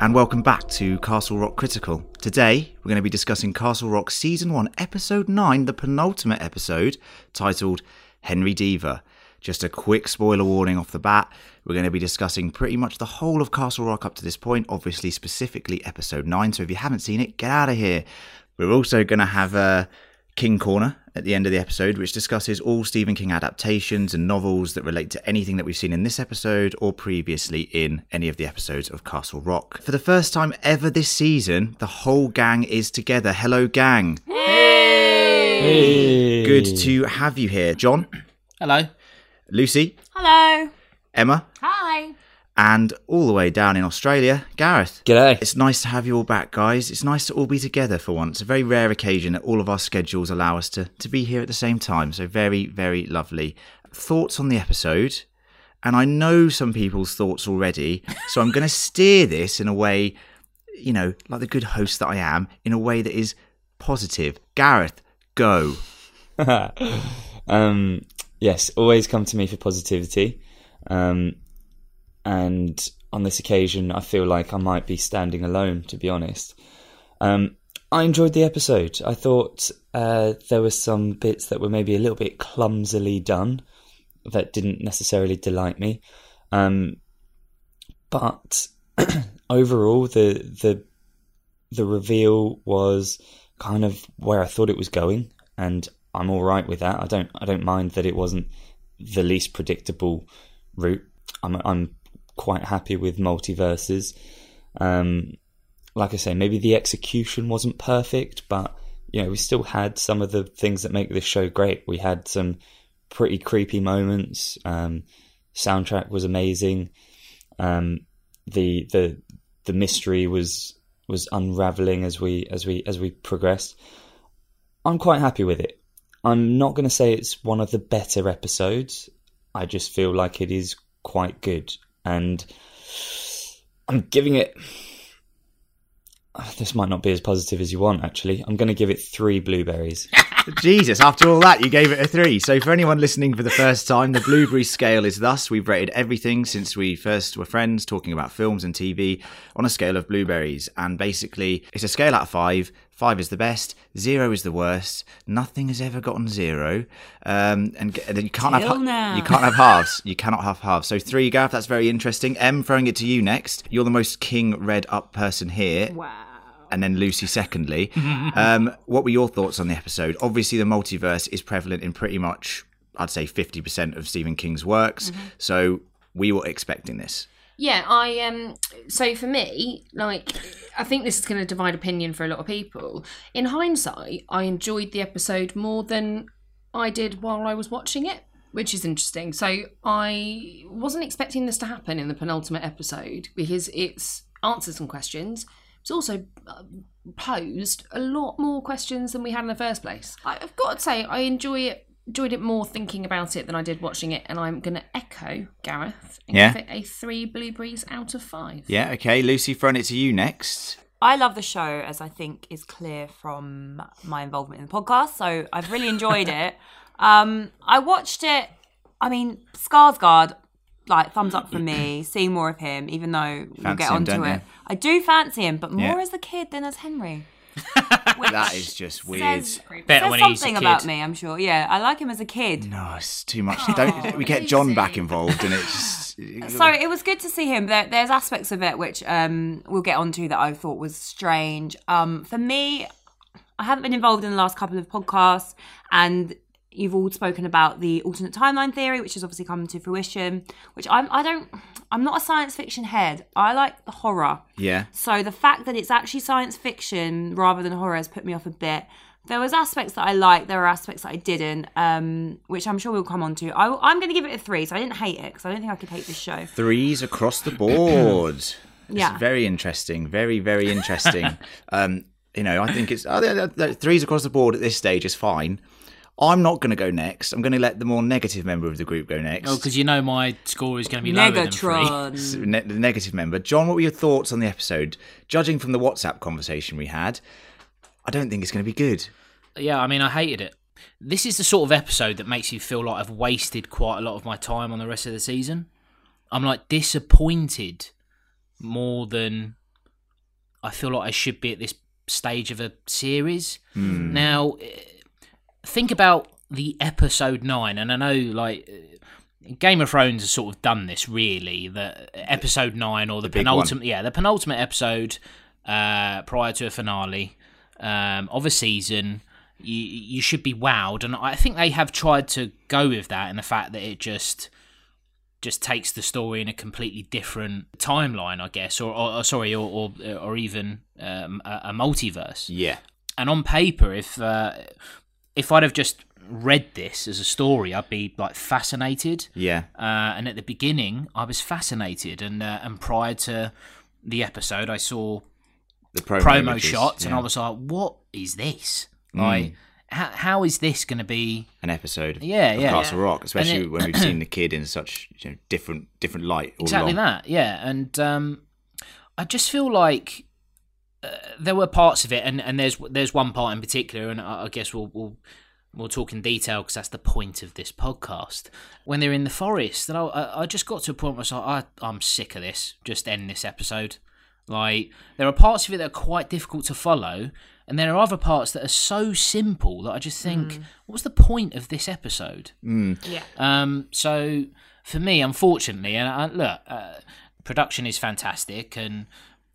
And welcome back to Castle Rock Critical. Today, we're going to be discussing Castle Rock Season 1, Episode 9, the penultimate episode, titled Henry Deaver. Just a quick spoiler warning off the bat. We're going to be discussing pretty much the whole of Castle Rock up to this point, obviously, specifically Episode 9. So if you haven't seen it, get out of here. We're also going to have a King Corner at the end of the episode, which discusses all Stephen King adaptations and novels that relate to anything that we've seen in this episode or previously in any of the episodes of Castle Rock. For the first time ever this season, the whole gang is together. Hello, gang. Hey! hey. Good to have you here. John, Hello. Lucy, Hello. Emma, Hi. And all the way down in Australia, Gareth. G'day. It's nice to have you all back, guys. It's nice to all be together for once. A very rare occasion that all of our schedules allow us to, to be here at the same time. So, very, very lovely. Thoughts on the episode? And I know some people's thoughts already. So, I'm going to steer this in a way, you know, like the good host that I am, in a way that is positive. Gareth, go. um, yes, always come to me for positivity. Um, and on this occasion, I feel like I might be standing alone, to be honest. Um, I enjoyed the episode. I thought uh, there were some bits that were maybe a little bit clumsily done that didn't necessarily delight me. Um, but overall, the the the reveal was kind of where I thought it was going, and I'm all right with that. I don't I don't mind that it wasn't the least predictable route. I'm I'm quite happy with multiverses. Um, like I say, maybe the execution wasn't perfect, but you know we still had some of the things that make this show great. We had some pretty creepy moments. Um, soundtrack was amazing. Um, the the the mystery was was unraveling as we as we as we progressed. I'm quite happy with it. I'm not going to say it's one of the better episodes. I just feel like it is quite good, and I'm giving it. This might not be as positive as you want. Actually, I'm going to give it three blueberries. Jesus, after all that, you gave it a three. So, for anyone listening for the first time, the Blueberry scale is thus. We've rated everything since we first were friends talking about films and TV on a scale of blueberries. And basically, it's a scale out of five. Five is the best, zero is the worst. Nothing has ever gotten zero. Um, and, and then you can't have now. you can't have halves. You cannot have halves. So three, Gareth. That's very interesting. M, throwing it to you next. You're the most king red up person here Wow. and then Lucy secondly. um, what were your thoughts on the episode? Obviously, the multiverse is prevalent in pretty much, I'd say, 50% of Stephen King's works. So we were expecting this. Yeah, I um so for me, like I think this is going to divide opinion for a lot of people. In hindsight, I enjoyed the episode more than I did while I was watching it, which is interesting. So I wasn't expecting this to happen in the penultimate episode because it's answered some questions. It's also uh, posed a lot more questions than we had in the first place. I've got to say, I enjoy it. Enjoyed it more thinking about it than I did watching it, and I'm going to echo Gareth and Yeah. give it a three blueberries out of five. Yeah, okay. Lucy, throwing it to you next. I love the show, as I think is clear from my involvement in the podcast. So I've really enjoyed it. Um, I watched it. I mean, Skarsgård, like thumbs up from me. Seeing more of him, even though we'll get him, onto don't it. you? I do fancy him, but more Yeah. as a kid than as Henry. That is just weird. Says, Better says when he's a something kid. about me, I'm sure. Yeah, I like him as a kid. No, it's too much. Don't we get John back involved, and it's just So it was good to see him. There, there's aspects of it which um, we'll get onto that I thought was strange. Um, for me, I haven't been involved in the last couple of podcasts, and you've all spoken about the alternate timeline theory, which has obviously come to fruition. Which I'm, I don't, I'm not a science fiction head. I like the horror. yeah. So the fact that it's actually science fiction rather than horror has put me off a bit. There was aspects that I liked. There were aspects that I didn't, um, which I'm sure we'll come on to. I, I'm going to give it a three, so I didn't hate it because I don't think I could hate this show. Threes across the board. Yeah. It's very interesting. Very, very interesting. um, you know, I think it's the threes across the board at this stage is fine. I'm not going to go next. I'm going to let the more negative member of the group go next. Oh, because you know my score is going to be lower than three. Ne- the negative member. John, what were your thoughts on the episode? Judging from the WhatsApp conversation we had, I don't think it's going to be good. Yeah, I mean, I hated it. This is the sort of episode that makes you feel like I've wasted quite a lot of my time on the rest of the season. I'm like disappointed more than I feel like I should be at this stage of a series. Hmm. Now, think about the episode nine, and I know like. Game of Thrones has sort of done this really. The episode nine or the, big penultimate, yeah, the penultimate episode uh, prior to a finale um, of a season. You you should be wowed, and I think they have tried to go with that, and the fact that it just just takes the story in a completely different timeline, I guess, or, or, or sorry, or or, or even um, a, a multiverse Yeah. and on paper, if uh, if I'd have just read this as a story, I'd be like fascinated. Yeah. Uh, and at the beginning, I was fascinated, and uh, and prior to the episode, I saw The promo, promo shots, and. I was like, "What is this? Like, how, how is this going to be?" an episode. Yeah, of yeah. Castle Rock, especially it- when we've seen the kid in such you know, different different light. Exactly along. that yeah and um i just feel like uh, there were parts of it and and there's there's one part in particular and i, I guess we'll we'll we'll talk in detail because that's the point of this podcast. When they're in the forest and i i, I just got to a point where i was like I, i'm sick of this just end this episode. Like there are parts of it that are quite difficult to follow and there are other parts that are so simple that i just think what's the point of this episode? Yeah. um, so for me, unfortunately, and I, look, uh, production is fantastic, and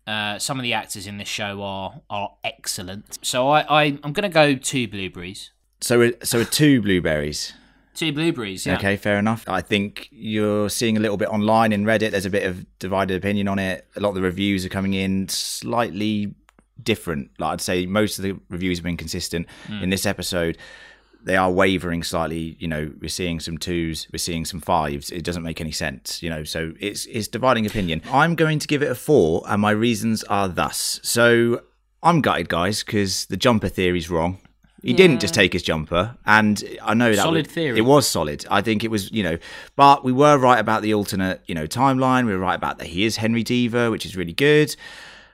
uh, some of the actors in this show are are excellent. So I, I I'm going to go two blueberries. So we're, so we're two blueberries. Two blueberries. Yeah. Okay, fair enough. I think you're seeing a little bit online in Reddit. There's a bit of divided opinion on it. A lot of the reviews are coming in slightly different. Like I'd say, most of the reviews have been consistent. In this episode, they are wavering slightly. You know, we're seeing some twos, we're seeing some fives. It doesn't make any sense. You know, so it's it's dividing opinion. I'm going to give it a four, and my reasons are thus. So I'm gutted, guys, because the jumper theory's wrong. He didn't just take his jumper, and I know that Solid was- theory. It was solid. I think it was, you know, but we were right about the alternate, you know, timeline. We were right about that he is Henry Deaver, which is really good.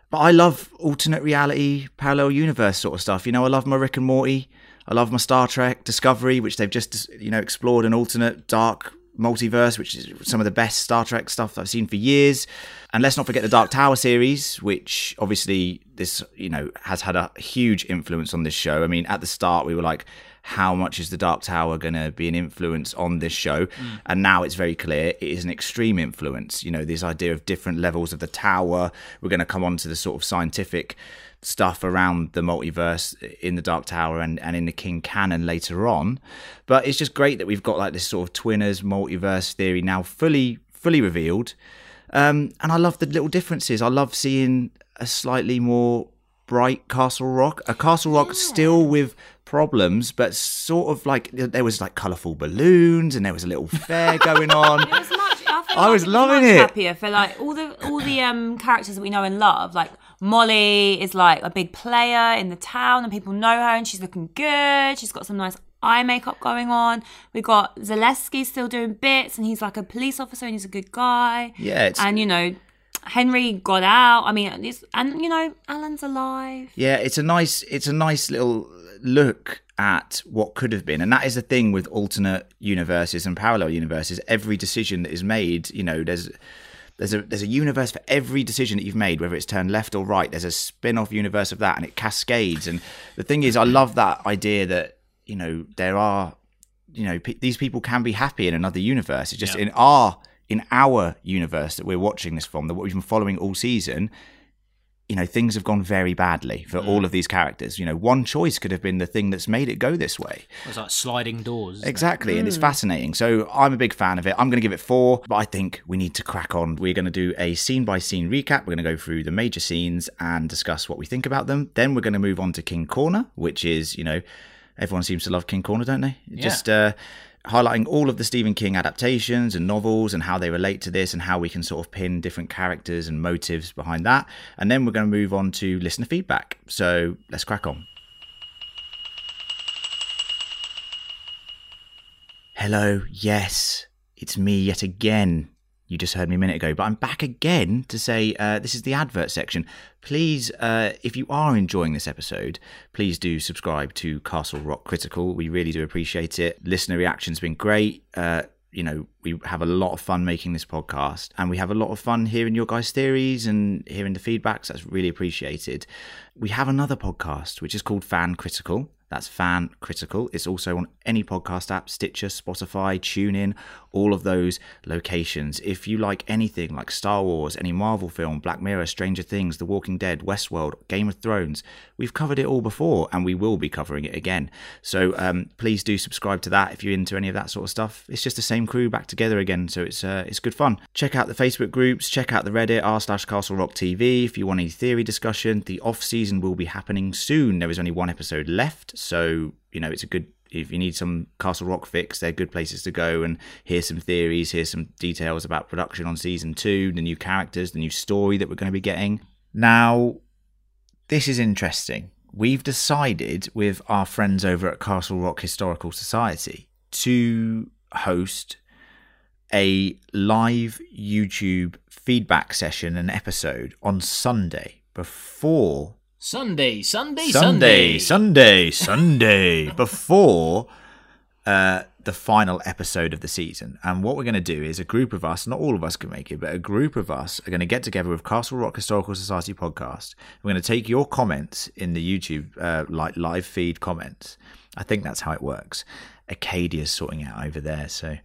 But I love alternate reality, parallel universe sort of stuff. You know, I love my Rick and Morty. I love my Star Trek Discovery, which they've just, you know, explored an alternate dark multiverse, which is some of the best Star Trek stuff I've seen for years. And let's not forget the Dark Tower series, which obviously this, you know, has had a huge influence on this show. I mean, at the start we were like, how much is the Dark Tower going to be an influence on this show? Mm. And now it's very clear it is an extreme influence. You know, this idea of different levels of the tower. We're going to come on to the sort of scientific stuff around the multiverse in the Dark Tower and, and in the King canon later on. But it's just great that we've got like this sort of twinners multiverse theory now fully fully revealed. Um, and I love the little differences. I love seeing a slightly more bright Castle Rock, a Castle Rock still with problems, but sort of like there was like colourful balloons and there was a little fair going on. It was much. I, I like was it loving much it. Happier for like all the all the um characters that we know and love. Like Molly is like a big player in the town, and people know her, and she's looking good. She's got some nice eye makeup going on. We got Zalewski still doing bits, and he's like a police officer, and he's a good guy. Yeah, it's And you know, Henry got out. I mean, it's, and you know, Alan's alive. Yeah, it's a nice it's a nice little look at what could have been. And that is the thing with alternate universes and parallel universes. Every decision that is made, you know, there's there's a there's a universe for every decision that you've made, whether it's turned left or right. There's a spin-off universe of that and it cascades. And the thing is I love that idea that, you know, there are you know, pe these people can be happy in another universe. It's just in our in our universe that we're watching this from, that what we've been following all season, you know, things have gone very badly for all of these characters. You know, one choice could have been the thing that's made it go this way. it's like sliding doors. isn't it? Exactly, and it's fascinating. So I'm a big fan of it. I'm going to give it four, but I think we need to crack on. We're going to do a scene by scene recap. We're going to go through the major scenes and discuss what we think about them. Then we're going to move on to King Corner, which is, you know, everyone seems to love King Corner, don't they? Just uh, highlighting all of the Stephen King adaptations and novels and how they relate to this and how we can sort of pin different characters and motives behind that. And then we're going to move on to listener feedback. So let's crack on. Hello, yes, it's me yet again. You just heard me a minute ago, but I'm back again to say uh, this is the advert section. Please, uh, if you are enjoying this episode, please do subscribe to Castle Rock Critical. We really do appreciate it. Listener reaction's been great. Uh, you know, we have a lot of fun making this podcast and we have a lot of fun hearing your guys' theories and hearing the feedbacks. That's really appreciated. We have another podcast which is called Fan Critical. That's Fan Critical. It's also on any podcast app, Stitcher, Spotify, TuneIn, all of those locations. If you like anything like Star Wars, any Marvel film, Black Mirror, Stranger Things, The Walking Dead, Westworld, Game of Thrones, we've covered it all before and we will be covering it again. So um, please do subscribe to that if you're into any of that sort of stuff. It's just the same crew back together again, so it's uh, it's good fun. Check out the Facebook groups, check out the Reddit r slash Castle Rock TV if you want any theory discussion. The off season will be happening soon. There is only one episode left, so you know it's a good if you need some Castle Rock fix, they're good places to go and hear some theories, hear some details about production on season two, the new characters, the new story that we're going to be getting. Now, this is interesting. We've decided with our friends over at Castle Rock Historical Society to host a live YouTube feedback session and episode on Sunday before Sunday, Sunday, Sunday, Sunday. Sunday, Sunday, before uh, the final episode of the season. And what we're going to do is a group of us, not all of us can make it, but a group of us are going to get together with Castle Rock Historical Society podcast. We're going to take your comments in the YouTube uh, like live feed comments. I think that's how it works. Acadia's sorting out over there, so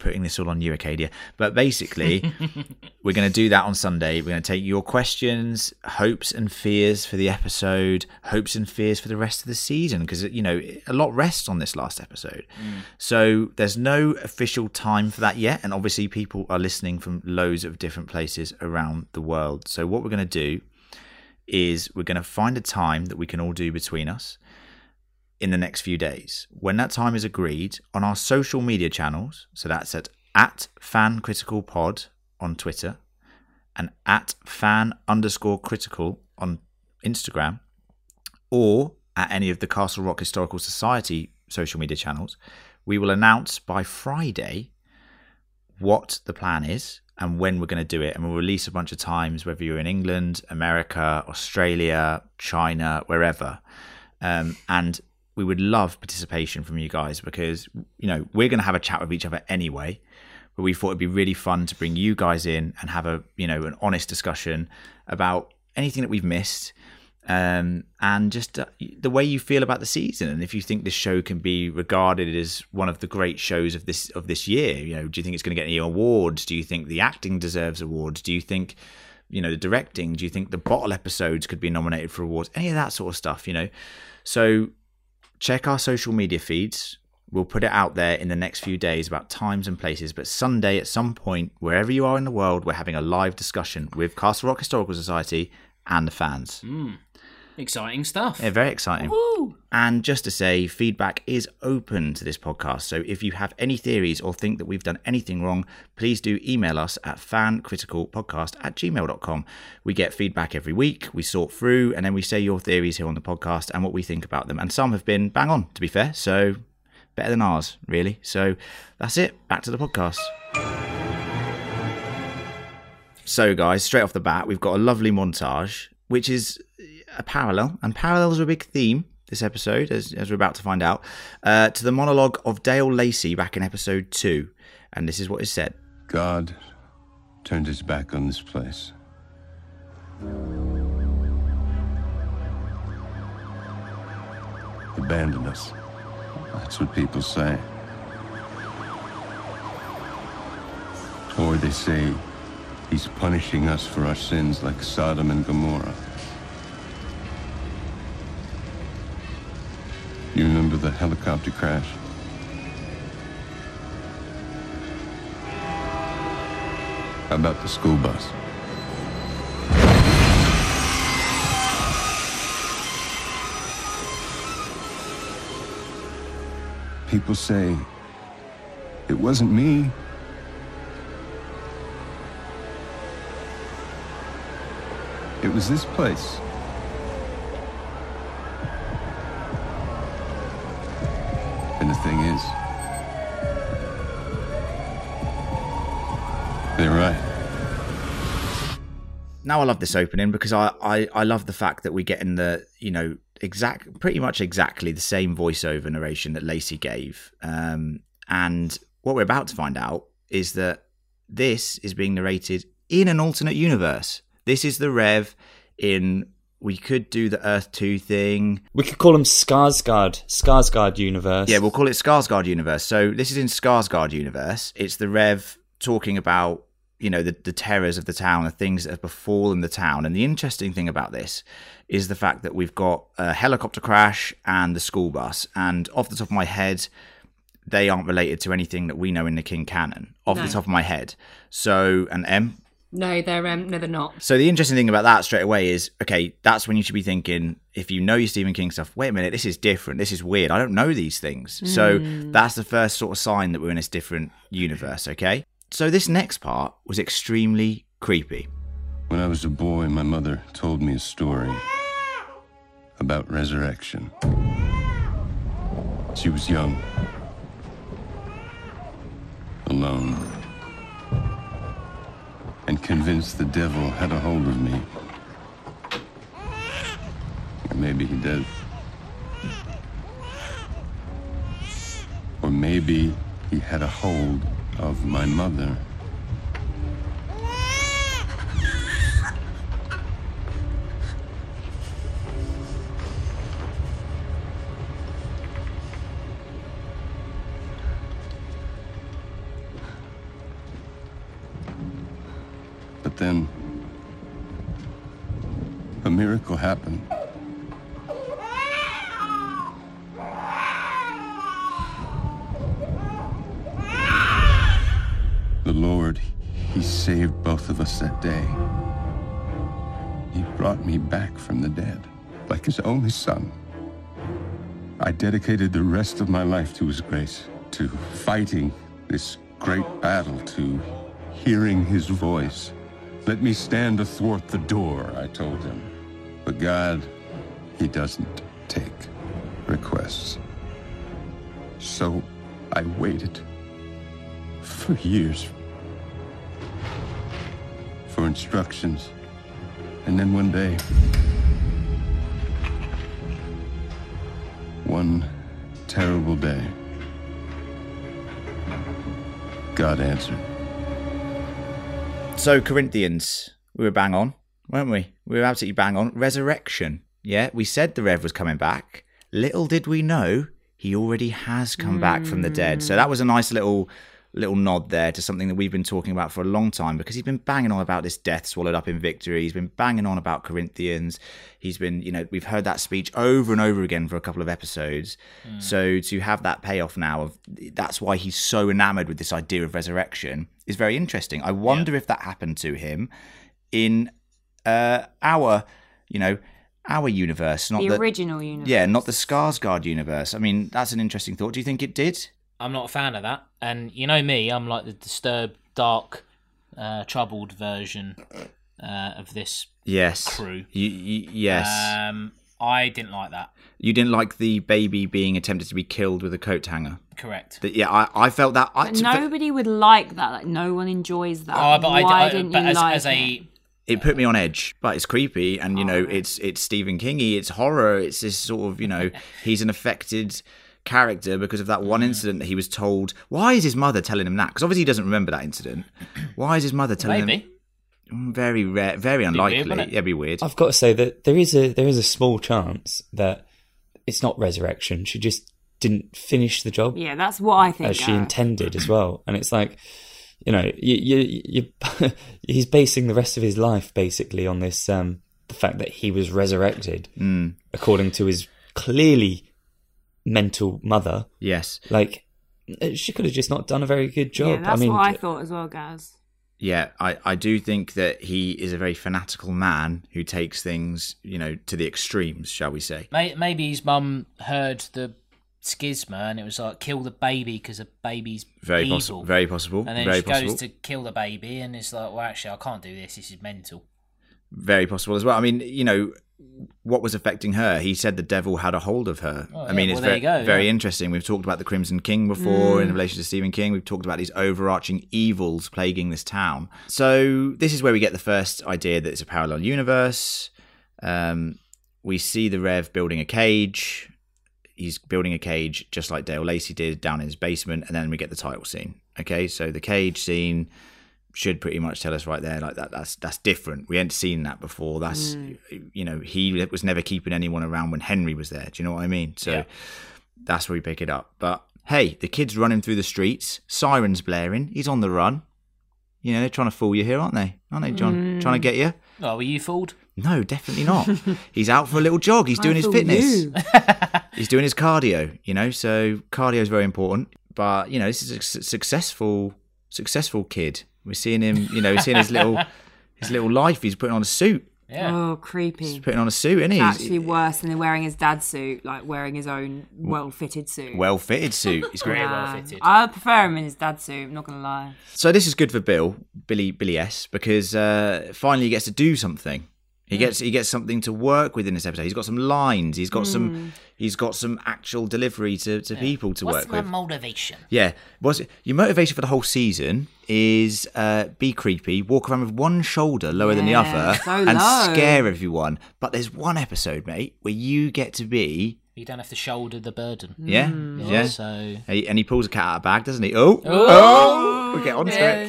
putting this all on you, Acadia. But basically, we're going to do that on Sunday. We're going to take your questions, hopes and fears for the episode, hopes and fears for the rest of the season, because, you know, a lot rests on this last episode. Mm. So there's no official time for that yet. And obviously, people are listening from loads of different places around the world. So what we're going to do is we're going to find a time that we can all do between us in the next few days. When that time is agreed on our social media channels, so that's at, at fan critical pod on Twitter and at fan underscore critical on Instagram, or at any of the Castle Rock Historical Society social media channels, we will announce by Friday what the plan is and when we're going to do it. And we'll release a bunch of times, whether you're in England, America, Australia, China, wherever. Um, and we would love participation from you guys because you know we're going to have a chat with each other anyway. But we thought it'd be really fun to bring you guys in and have a you know an honest discussion about anything that we've missed um, and just uh, the way you feel about the season and if you think this show can be regarded as one of the great shows of this of this year. You know do you think it's going to get any awards? Do you think the acting deserves awards? Do you think you know the directing? Do you think the bottle episodes could be nominated for awards? Any of that sort of stuff you know? So check our social media feeds. We'll put it out there in the next few days about times and places. But Sunday, at some point, wherever you are in the world, we're having a live discussion with Castle Rock Historical Society and the fans. Hmm. Exciting stuff. Yeah, very exciting. And just to say, feedback is open to this podcast. So if you have any theories or think that we've done anything wrong, please do email us at fancriticalpodcast at gmail.com. We get feedback every week, we sort through, and then we say your theories here on the podcast and what we think about them. And some have been bang on, to be fair. So better than ours, really. So that's it. Back to the podcast. So, guys, straight off the bat, we've got a lovely montage, which is a parallel, and parallels are a big theme this episode, as, as we're about to find out, uh, to the monologue of Dale Lacey back in episode two. And this is what is said. God turned his back on this place. Abandoned us. That's what people say. Or they say he's punishing us for our sins like Sodom and Gomorrah. You remember the helicopter crash? How about the school bus? People say it wasn't me. It was this place. And the thing is, they're right. Now I love this opening because I, I, I love the fact that we get in the you know exact pretty much exactly the same voiceover narration that Lacey gave, um, and what we're about to find out is that this is being narrated in an alternate universe. This is the Rev in. We could do the Earth 2 thing. We could call him Skarsgård, Skarsgård universe. Yeah, we'll call it Skarsgård universe. So this is in Skarsgård universe. It's the Rev talking about you know the, the terrors of the town, the things that have befallen the town. And the interesting thing about this is the fact that we've got a helicopter crash and the school bus. And off the top of my head, they aren't related to anything that we know in the King canon. Off No. the top of my head. So and M. No, they're um, no, they're not. So the interesting thing about that straight away is okay, that's when you should be thinking if you know your Stephen King stuff, wait a minute, this is different. This is weird. I don't know these things. So that's the first sort of sign that we're in this different universe, okay? So this next part was extremely creepy. When I was a boy, my mother told me a story about resurrection. She was young, alone, and convinced the devil had a hold of me. Maybe he did. Or maybe he had a hold of my mother. Dedicated the rest of my life to His grace, to fighting this great battle, to hearing His voice. Let me stand athwart the door, I told him. But God, He doesn't take requests. So I waited for years for instructions. And then one day, one terrible day, God answered. So Corinthians, we were bang on, weren't we? We were absolutely bang on. Resurrection. Yeah, we said the Rev was coming back. Little did we know he already has come back from the dead. So that was a nice little little nod there to something that we've been talking about for a long time because he's been banging on about this death swallowed up in victory. He's been banging on about Corinthians. He's been, you know, we've heard that speech over and over again for a couple of episodes. So to have that payoff now of that's why he's so enamored with this idea of resurrection is very interesting. I wonder if that happened to him in uh, our, you know, our universe, not the the, original universe. yeah, not the Skarsgård universe. I mean, that's an interesting thought. Do you think it did? I'm not a fan of that. And you know me, I'm like the disturbed, dark, uh, troubled version uh, of this. Yes. Crew. You, you, yes. Um, I didn't like that. you didn't like the baby being attempted to be killed with a coat hanger. Correct. That- yeah, I, I felt that. I, But nobody would like that. Like no one enjoys that. Oh, but I, Why I, didn't but you as, like as it? a it put me on edge, but it's creepy, and you know, it's it's Stephen Kingy, it's horror, it's this sort of you know, he's an affected character because of that one incident that he was told. Why is his mother telling him that? Because obviously he doesn't remember that incident. Why is his mother telling him? maybe. Mm, Very rare, very weird, unlikely. wouldn't it? yeah, it'd be weird. I've got to say that there is a there is a small chance that it's not resurrection. She just didn't finish the job yeah, that's what I think. as she Gareth. intended as well. And it's like, you know, you, you, you, he's basing the rest of his life basically on this um, the fact that he was resurrected Mm, according to his clearly mental mother. yes, Like uh, she could have just not done a very good job. Yeah, that's I mean, what I thought as well, Gaz. yeah, I, I do think that he is a very fanatical man who takes things, you know, to the extremes, shall we say? Maybe his mum heard the schisma and it was like kill the baby because the baby's Very evil. possible. Very possible. and then very she possible. goes to kill the baby and it's like, well, actually, I can't do this. This is mental. Very possible as well. I mean, you know, what was affecting her? He said the devil had a hold of her. Oh, I yeah, mean, well, it's very, go, very yeah. interesting. We've talked about the Crimson King before in relation to Stephen King. We've talked about these overarching evils plaguing this town. So this is where we get the first idea that it's a parallel universe. Um, we see the Rev building a cage. he's building a cage just like Dale Lacey did down in his basement, and then we get the title scene. Okay, so the cage scene should pretty much tell us right there like that that's that's different. We hadn't seen that before. That's hmm. you know he was never keeping anyone around when henry was there. Do you know what i mean? So Yeah. that's where we pick it up. But hey the kid's running through the streets. Sirens blaring. He's on the run. You know they're trying to fool you here aren't they? Aren't they john? Hmm. Trying to get you? Oh, were you fooled? no definitely not. He's out for a little jog. He's doing his fitness. he's doing his cardio you know? So cardio is very important. But you know this is a su- successful successful kid we're seeing him you know we're seeing his little his little life he's putting on a suit Yeah. Oh, creepy. he's putting on a suit isn't he It's actually worse than wearing his dad's suit, like wearing his own well-fitted suit. well fitted suit he's Very great well fitted. I prefer him in his dad's suit. I'm not gonna lie. so this is good for bill billy billy s because uh finally he gets to do something he gets he gets something to work with in this episode. He's got some lines. He's got some he's got some actual delivery to, to people to What's work my motivation? Yeah. What's your motivation for the whole season is uh, be creepy, walk around with one shoulder lower than the other, so and low. scare everyone. But there's one episode, mate, where you get to be You don't have to shoulder the burden. yeah, yeah. So And he, and he pulls a cat out of a bag, doesn't he? Oh, oh, we'll get onto it.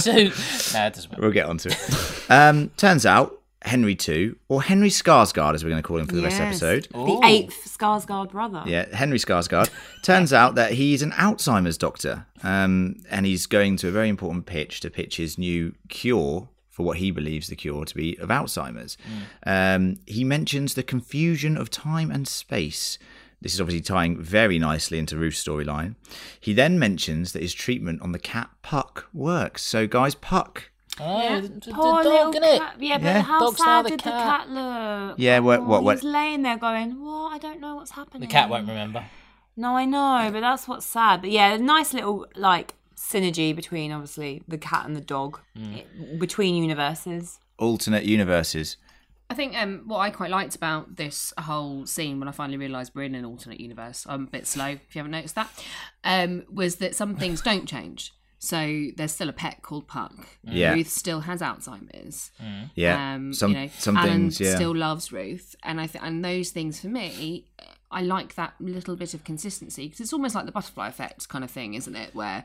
so no, it doesn't matter. We'll get onto it. Um, turns out Henry two or Henry Skarsgård, as we're going to call him for the rest of the Yes. episode. The eighth Skarsgård brother. Yeah, Henry Skarsgård. Turns out that he's an Alzheimer's doctor, um, and he's going to a very important pitch to pitch his new cure for what he believes the cure to be of Alzheimer's. Um, he mentions the confusion of time and space. This is obviously tying very nicely into Ruth's storyline. He then mentions that his treatment on the cat Puck works. So, guys, Puck. Oh, the, the Poor dog, little innit? cat. Yeah, but Yeah. how Dog's now sad the did the cat. cat look? Yeah, what- what- what- He's laying there going, "What? I don't know what's happening." The cat won't remember. No, I know, but that's what's sad. But yeah, a nice little like synergy between obviously the cat and the dog Mm. between universes. Alternate universes. I think um, what I quite liked about this whole scene when I finally realised we're in an alternate universe, I'm a bit slow if you haven't noticed that, um, was that some things don't change. So there's still a pet called Puck. Yeah. Ruth still has Alzheimer's. Yeah. Um, some you know, some Alan things, yeah. still loves Ruth, and I th- and those things for me, I like that little bit of consistency because it's almost like the butterfly effect kind of thing, isn't it? Where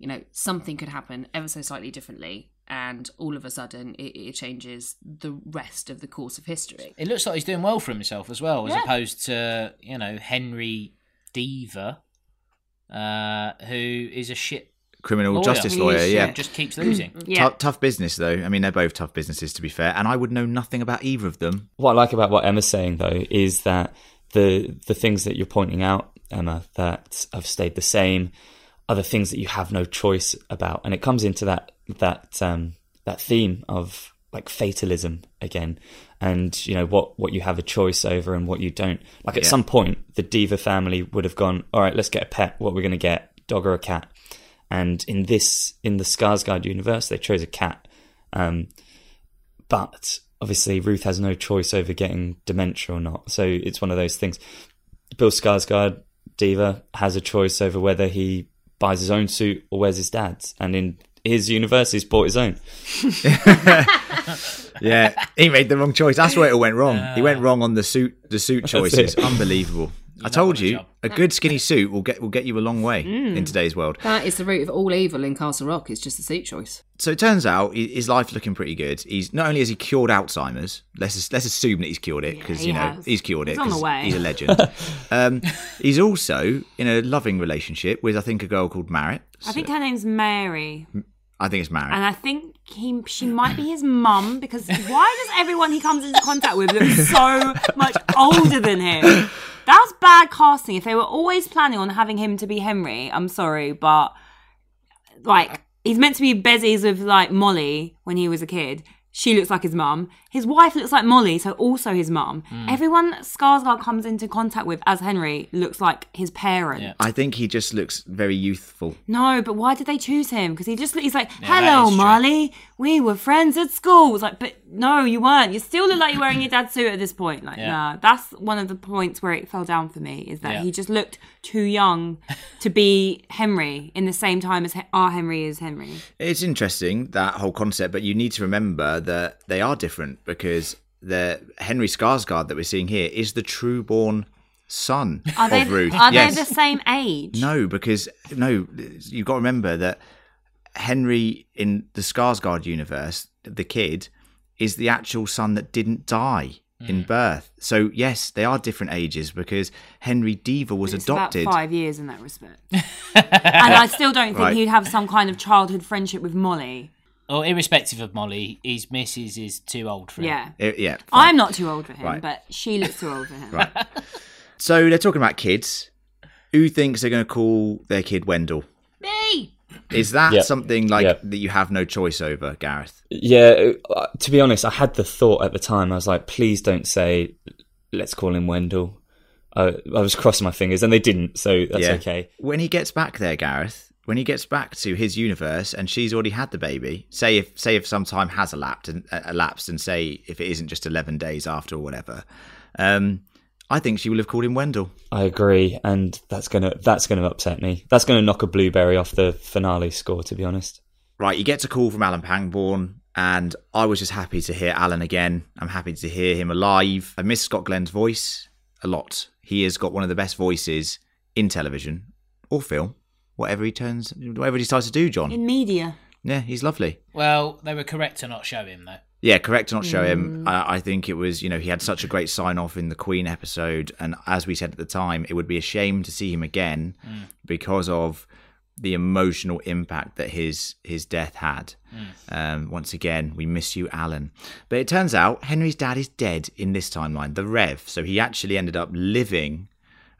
you know something could happen ever so slightly differently, and all of a sudden it, it changes the rest of the course of history. It looks like he's doing well for himself as well, as Yeah. opposed to you know Henry Deaver, uh, who is a shit Criminal lawyer. justice lawyer, is yeah. shit. just keeps losing. Yeah, Tou- tough business, though. I mean, they're both tough businesses, to be fair. And I would know nothing about either of them. What I like about what Emma's saying though is that the the things that you're pointing out, Emma, that have stayed the same, are the things that you have no choice about, and it comes into that that um, that theme of like fatalism again, and you know what what you have a choice over and what you don't. Like at Yeah. some point, the Deaver family would have gone, all right, let's get a pet. What we're going to get, dog or a cat? And in this in the Skarsgård universe, they chose a cat. Um, but obviously Ruth has no choice over getting dementia or not. So it's one of those things. Bill Skarsgård, Deaver, has a choice over whether he buys his own suit or wears his dad's. And in his universe, he's bought his own. Yeah, he made the wrong choice. That's where it went wrong. he went wrong on the suit, the suit choices. it. Unbelievable. I told a you, a good skinny suit will get will get you a long way in today's world. That is the root of all evil in Castle Rock. It's just a seat choice. So it turns out his life's looking pretty good. He's not only has he cured Alzheimer's. Let's let's assume that he's cured it because he you know has. he's cured it. He's on the way. He's a legend. um, he's also in a loving relationship with I think a girl called Marit. I think her name's Mary, I think it's Marit. and I think he she might be his mum because why does everyone he comes into contact with look so much older than him? That's bad casting. If they were always planning on having him to be Henry, I'm sorry, but like he's meant to be Bezzies with like Molly when he was a kid. She looks like his mum. His wife looks like Molly, so also his mum. Hmm. Everyone Skarsgård comes into contact with as Henry looks like his parent. Yeah. I think he just looks very youthful. No, but why did they choose him? Because he just he's like, that "Hello, is true. Molly. We were friends at school." It's like, but no, you weren't. You still look like you're wearing your dad's suit at this point. Like, Yeah. nah, that's one of the points where it fell down for me. Is that Yeah. he just looked too young to be Henry in the same time as He- our Henry is Henry. It's interesting that whole concept, but you need to remember that they are different because the Henry Skarsgård that we're seeing here is the true born son Are they, of Ruth. are yes. they the same age? No, because no, you've got to remember that Henry in the Skarsgård universe, the kid, is the actual son that didn't die Hmm. in birth. So yes, they are different ages because Henry Deaver was It's adopted. about five years in that respect. and I still don't think Right. he'd have some kind of childhood friendship with Molly. Or irrespective of Molly, his missus is too old for him. Yeah. Uh, yeah. fine. I'm not too old for him, Right. but she looks too old for him. Right. So they're talking about kids. Who thinks they're going to call their kid Wendell? Me. Is that Yeah. something like Yeah. that you have no choice over, Gareth? Yeah, uh, to be honest, I had the thought at the time. I was like, please don't say, let's call him Wendell. I, I was crossing my fingers, and they didn't, so that's Yeah. okay. When he gets back there, Gareth, when he gets back to his universe and she's already had the baby, say if say if some time has elapsed and uh, elapsed, and say if it isn't just eleven days after or whatever, um, I think she will have called him Wendell. I agree, and that's gonna that's gonna upset me. That's gonna knock a blueberry off the finale score, to be honest. Right, you get a call from Alan Pangborn, and I was just happy to hear Alan again. I'm happy to hear him alive. I miss Scott Glenn's voice a lot. He has got one of the best voices in television or film, whatever he turns, whatever he decides to do. John, In media. yeah, he's lovely. Well, they were correct to not show him, though. Yeah, correct to not show him. I, I think it was, you know, he had such a great sign off in the Queen episode. And as we said at the time, it would be a shame to see him again because of the emotional impact that his his death had. Um, once again, we miss you, Alan. But it turns out Henry's dad is dead in this timeline, the Rev. So he actually ended up living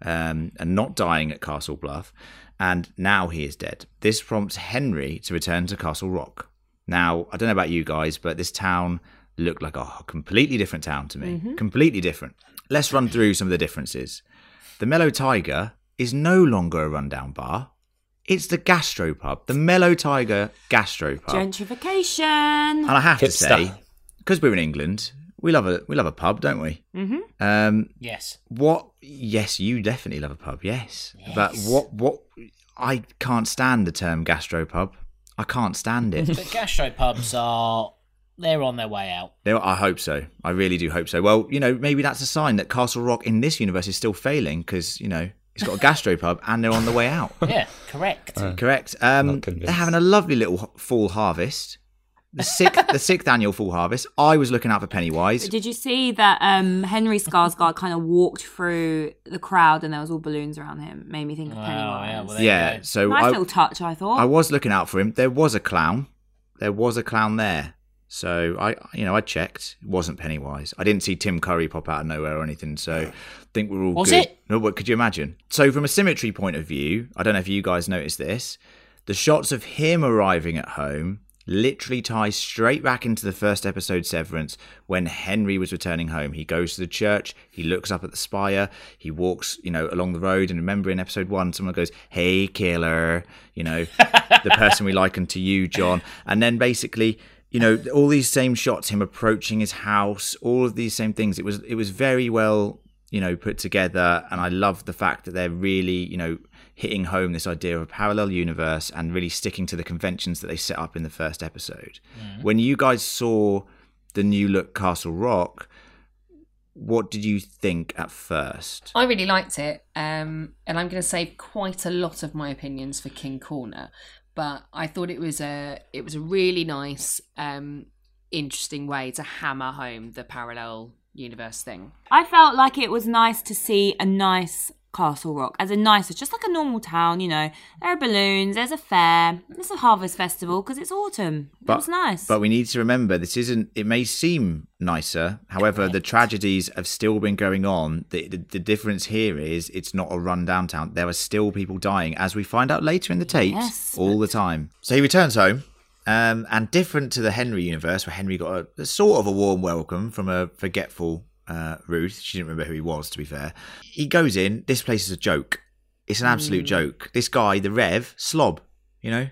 um, and not dying at Castle Bluff. And now he is dead. This prompts Henry to return to Castle Rock. Now, I don't know about you guys, but this town looked like a completely different town to me. Mm-hmm. Completely different. Let's run through some of the differences. The Mellow Tiger is no longer a rundown bar. It's the gastropub, the Mellow Tiger gastropub. Gentrification. and I have to say, because we're in England, we love a we love a pub, don't we? Mm-hmm. Um, Yes. what? Yes, you definitely love a pub. Yes, but what? What? I can't stand the term gastropub. I can't stand it. The gastropubs are. They're on their way out. No, I hope so. I really do hope so. Well, you know, maybe that's a sign that Castle Rock in this universe is still failing because you know it's got a gastropub and they're on the way out. Yeah, correct. Correct. Um, they're having a lovely little fall harvest. The sixth, the sixth annual fall harvest. I was looking out for Pennywise. Did you see that um, Henry Skarsgård kind of walked through the crowd and there was all balloons around him? Made me think of Wow, Pennywise. yeah, well, Yeah. So nice I, little touch, I thought. I was looking out for him. There was a clown. There was a clown there. So I, you know, I checked. It wasn't Pennywise. I didn't see Tim Curry pop out of nowhere or anything. So I think we're all Was good. it? No, what could you imagine? So from a symmetry point of view, I don't know if you guys noticed this. The shots of him arriving at home literally ties straight back into the first episode Severance when Henry was returning home. He goes to the church, he looks up at the spire, he walks, you know, along the road. And remember in episode one, someone goes, Hey, killer, you know, the person we liken to you, John. And then basically, you know, all these same shots, him approaching his house, all of these same things. It was it was very well, you know, put together. And I love the fact that they're really, you know, hitting home this idea of a parallel universe and really sticking to the conventions that they set up in the first episode. When you guys saw the new look Castle Rock, what did you think at first? I really liked it, um, and I'm going to save quite a lot of my opinions for King Corner. But I thought it was a it was a really nice, um, interesting way to hammer home the parallel universe thing. I felt like it was nice to see a nice Castle Rock, as a nice, it's just like a normal town, you know. There are balloons, there's a fair, there's a harvest festival because it's autumn. But- it was nice. But we need to remember this isn't. It may seem nicer, however, the tragedies have still been going on. The, the the difference here is it's not a rundown town. There are still people dying, as we find out later in the tapes, Yes, all the time. So he returns home. Um, and different to the Henry universe, where Henry got a, a sort of a warm welcome from a forgetful uh, Ruth. She didn't remember who he was, to be fair. He goes in. This place is a joke. It's an absolute joke. This guy, the Rev, slob. You know,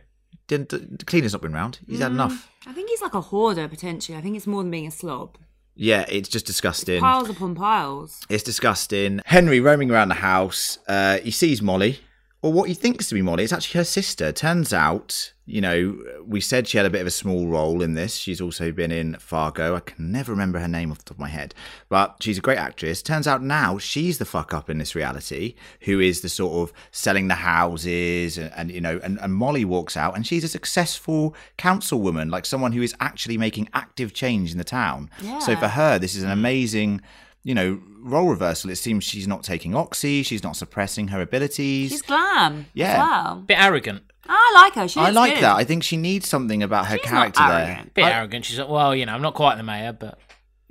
didn't the cleaner's not been round. He's had enough. I think he's like a hoarder potentially. I think it's more than being a slob. Yeah, it's just disgusting. Piles upon piles. It's disgusting. Henry roaming around the house. Uh, he sees Molly or what he thinks to be Molly. It's actually her sister. Turns out, you know, we said she had a bit of a small role in this. She's also been in Fargo. I can never remember her name off the top of my head, but she's a great actress. Turns out now she's the fuck up in this reality, who is the sort of selling the houses, and, and you know, and, and Molly walks out and she's a successful councilwoman, like someone who is actually making active change in the town. Yeah. So for her, this is an amazing. You know, role reversal. It seems she's not taking oxy. She's not suppressing her abilities. She's glam. Yeah. As well. Bit arrogant. I like her. She I like good. that. I think she needs something about her She's character not there. Bit I- arrogant. She's like, well, you know, I'm not quite the mayor, but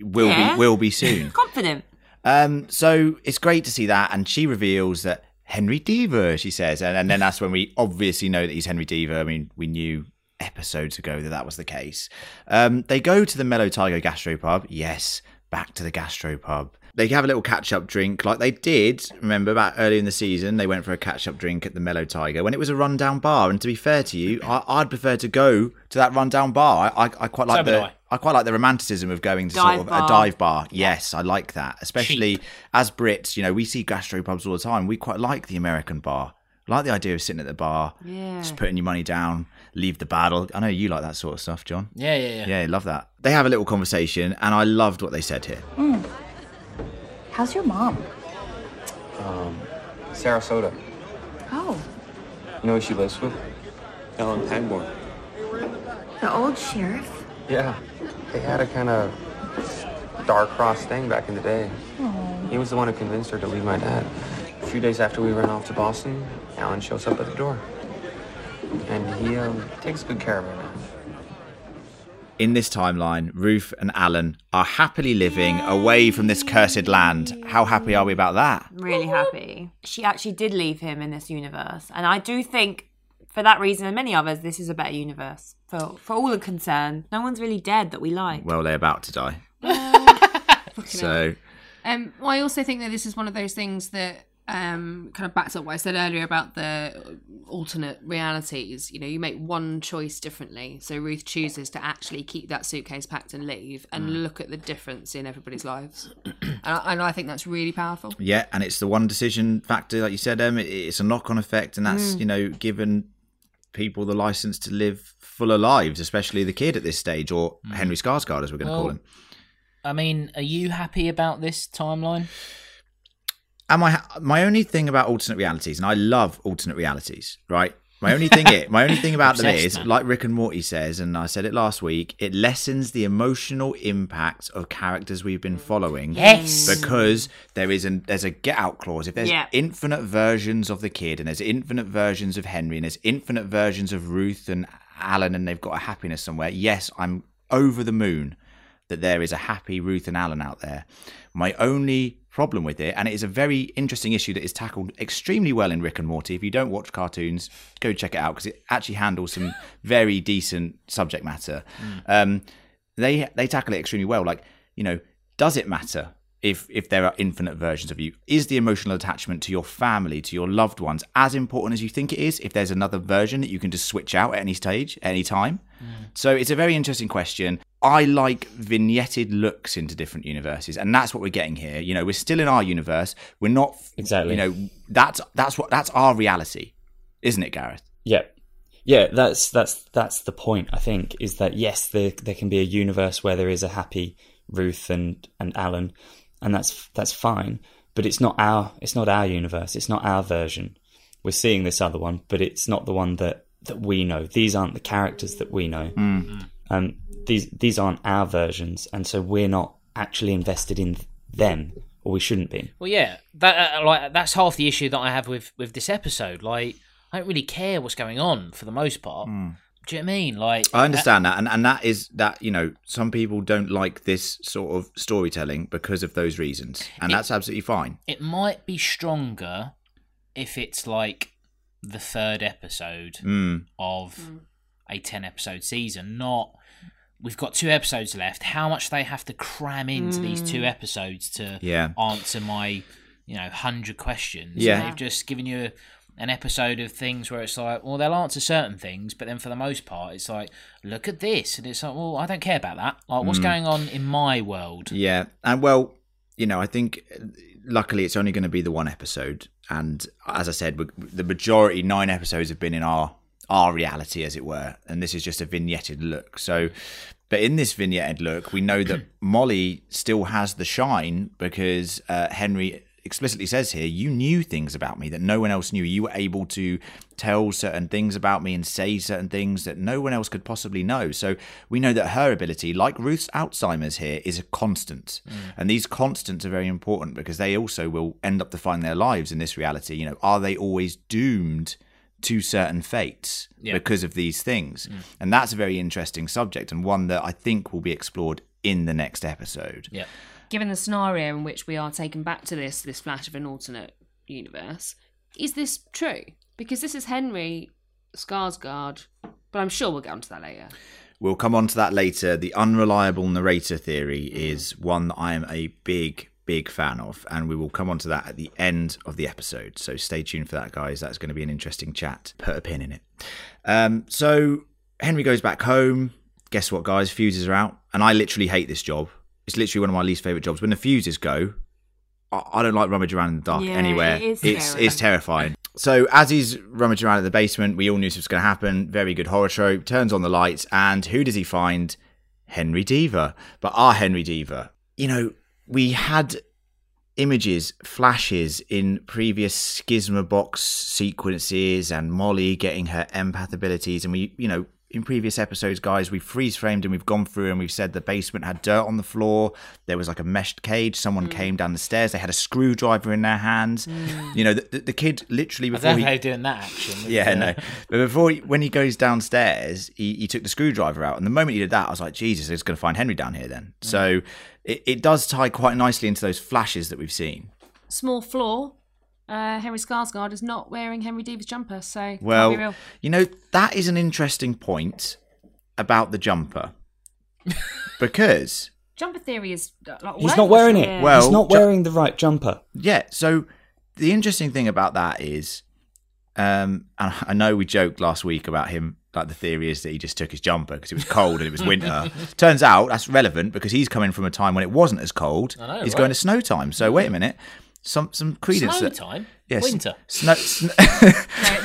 Will Yeah. be will be soon. Confident. um, so it's great to see that, and she reveals that Henry Deaver. She says, and, and then that's when we obviously know that he's Henry Deaver. I mean, we knew episodes ago that that was the case. Um, they go to the Mellow Tiger Gastropub. Yes, back to the Gastropub. They have a little catch up drink like they did. Remember, back early in the season, they went for a catch up drink at the Mellow Tiger when it was a rundown bar. And to be fair to you, I, I'd prefer to go to that rundown bar. I, I, I quite like So the I. I quite like the romanticism of going to Dive sort of bar. a dive bar. Yes, I like that. Especially as Brits, you know, we see gastropubs all the time. We quite like the American bar. I like the idea of sitting at the bar, Yeah. just putting your money down, leave the battle. I know you like that sort of stuff, John. yeah, yeah, yeah. Yeah, love that. They have a little conversation, and I loved what they said here. Mm. How's your mom? Um, Sarasota. Oh, You know who she lives with? Alan Pangborn. the old sheriff? Yeah. They had a kind of star-crossed thing back in the day. Oh. He was the one who convinced her to leave my dad. A few days after we ran off to Boston, Alan shows up at the door. And he um, takes good care of her now. In this timeline, Ruth and Alan are happily living away from this cursed land. How happy are we about that? Really happy. She actually did leave him in this universe. And I do think, for that reason and many others, this is a better universe. For, for all are concerned, no one's really dead that we like. Well, they're about to die. so, Um, well, I also think that this is one of those things that um, kind of backs up what I said earlier about the alternate realities. You know, you make one choice differently. So Ruth chooses to actually keep that suitcase packed and leave, and mm. look at the difference in everybody's lives. and, I, and I think that's really powerful. Yeah, and it's the one decision factor, like you said, Em. it- It's a knock-on effect, and that's mm. you know given people the license to live fuller lives, especially the kid at this stage, or mm. Henry Skarsgård, as we're going to call him. I mean, are you happy about this timeline? And my my only thing about alternate realities, and I love alternate realities, right? My only thing, it, my only thing about them is, like Rick and Morty says, and I said it last week, it lessens the emotional impact of characters we've been following. Yes. because there is an there's a get out clause. If there's Yeah. infinite versions of the kid, and there's infinite versions of Henry, and there's infinite versions of Ruth and Alan, and they've got a happiness somewhere. Yes, I'm over the moon that there is a happy Ruth and Alan out there. My only problem with it, and it is a very interesting issue that is tackled extremely well in Rick and Morty. If you don't watch cartoons, go check it out because it actually handles some very decent subject matter. Um, they they tackle it extremely well. Like you know, does it matter? If, if there are infinite versions of you, is the emotional attachment to your family, to your loved ones, as important as you think it is? If there's another version that you can just switch out at any stage, at any time, so it's a very interesting question. I like vignetted looks into different universes, and that's what we're getting here. You know, we're still in our universe. We're not Exactly. You know, that's that's what that's our reality, isn't it, Gareth? Yeah, yeah. That's that's that's the point. I think is that yes, there there can be a universe where there is a happy Ruth and and Alan, and that's that's fine. But it's not our it's not our universe. It's not our version. We're seeing this other one, but it's not the one that that we know. These aren't the characters that we know. Um, these these aren't our versions, and so we're not actually invested in them, or we shouldn't be. Well, yeah, that uh, like that's half the issue that I have with with this episode. Like, I don't really care what's going on for the most part. Do you know what I mean? Like, I understand that, and and that is that you know some people don't like this sort of storytelling because of those reasons, and It- that's absolutely fine. it might be stronger if it's like the third episode Mm. of a 10 episode season, not we've got two episodes left. How much they have to cram into these two mm. episodes to Yeah. answer my, you know, 100 questions. Yeah. And they've just given you an episode of things where it's like, well, they'll answer certain things, but then for the most part, it's like, look at this. And it's like, well, I don't care about that. Like, what's mm. going on in my world? Yeah, and well, you know, I think luckily it's only going to be the one episode, and as I said, the majority nine episodes have been in our our reality, as it were, and this is just a vignetted look. So, but in this vignetted look, we know that Molly still has the shine because uh, Henry explicitly says here, "You knew things about me that no one else knew. You were able to tell certain things about me and say certain things that no one else could possibly know." So we know that her ability, like Ruth's Alzheimer's here, is a constant, and these constants are very important because they also will end up defining their lives in this reality. You know, are they always doomed? To certain fates Yeah. because of these things. Mm. And that's a very interesting subject and one that I think will be explored in the next episode. Yeah. Given the scenario in which we are taken back to this this flash of an alternate universe, is this true? Because this is Henry Skarsgård, but I'm sure we'll get onto that later. We'll come on to that later. The unreliable narrator theory is one that I am a big, big fan of, and we will come on to that at the end of the episode. So stay tuned for that, guys. That's going to be an interesting chat. Put a pin in it. Um, so Henry goes back home. Guess what, guys? Fuses are out, and I literally hate this job. It's literally one of my least favorite jobs. When the fuses go, I don't like rummage around in the dark Yeah, anywhere. it is it's scary. it's terrifying. So as he's rummaging around at the basement, we all knew this was going to happen. Very good horror trope. Turns on the lights, and who does he find? Henry Deaver, but our Henry Deaver. You know, we had images, flashes in previous Schisma box sequences, and Molly getting her empath abilities, and we, you know. In previous episodes, guys, we've freeze framed and we've gone through and we've said the basement had dirt on the floor. There was like a meshed cage. Someone Mm. came down the stairs. They had a screwdriver in their hands. You know, the, the, kid literally before he, doing that action. yeah, no. But before, he, when he goes downstairs, he, he took the screwdriver out, and the moment he did that, I was like, Jesus, he's going to find Henry down here. Then, so it, it does tie quite nicely into those flashes that we've seen. Small flaw. Uh, Henry Skarsgård is not wearing Henry Deaver's jumper, so can't be Well, real. you know that is an interesting point about the jumper because Jumper theory is like, all He's not wearing shop. it. Well, He's not ju- wearing the right jumper. yeah. So the interesting thing about that is, um, and I know we joked last week about him. Like the theory is that he just took his jumper because it was cold and it was winter. Turns out that's relevant because he's coming from a time when it wasn't as cold. I know, he's right? going to snow time. So wait a minute, some some credence. Snow that- time? Yes, Winter? Snow, sn-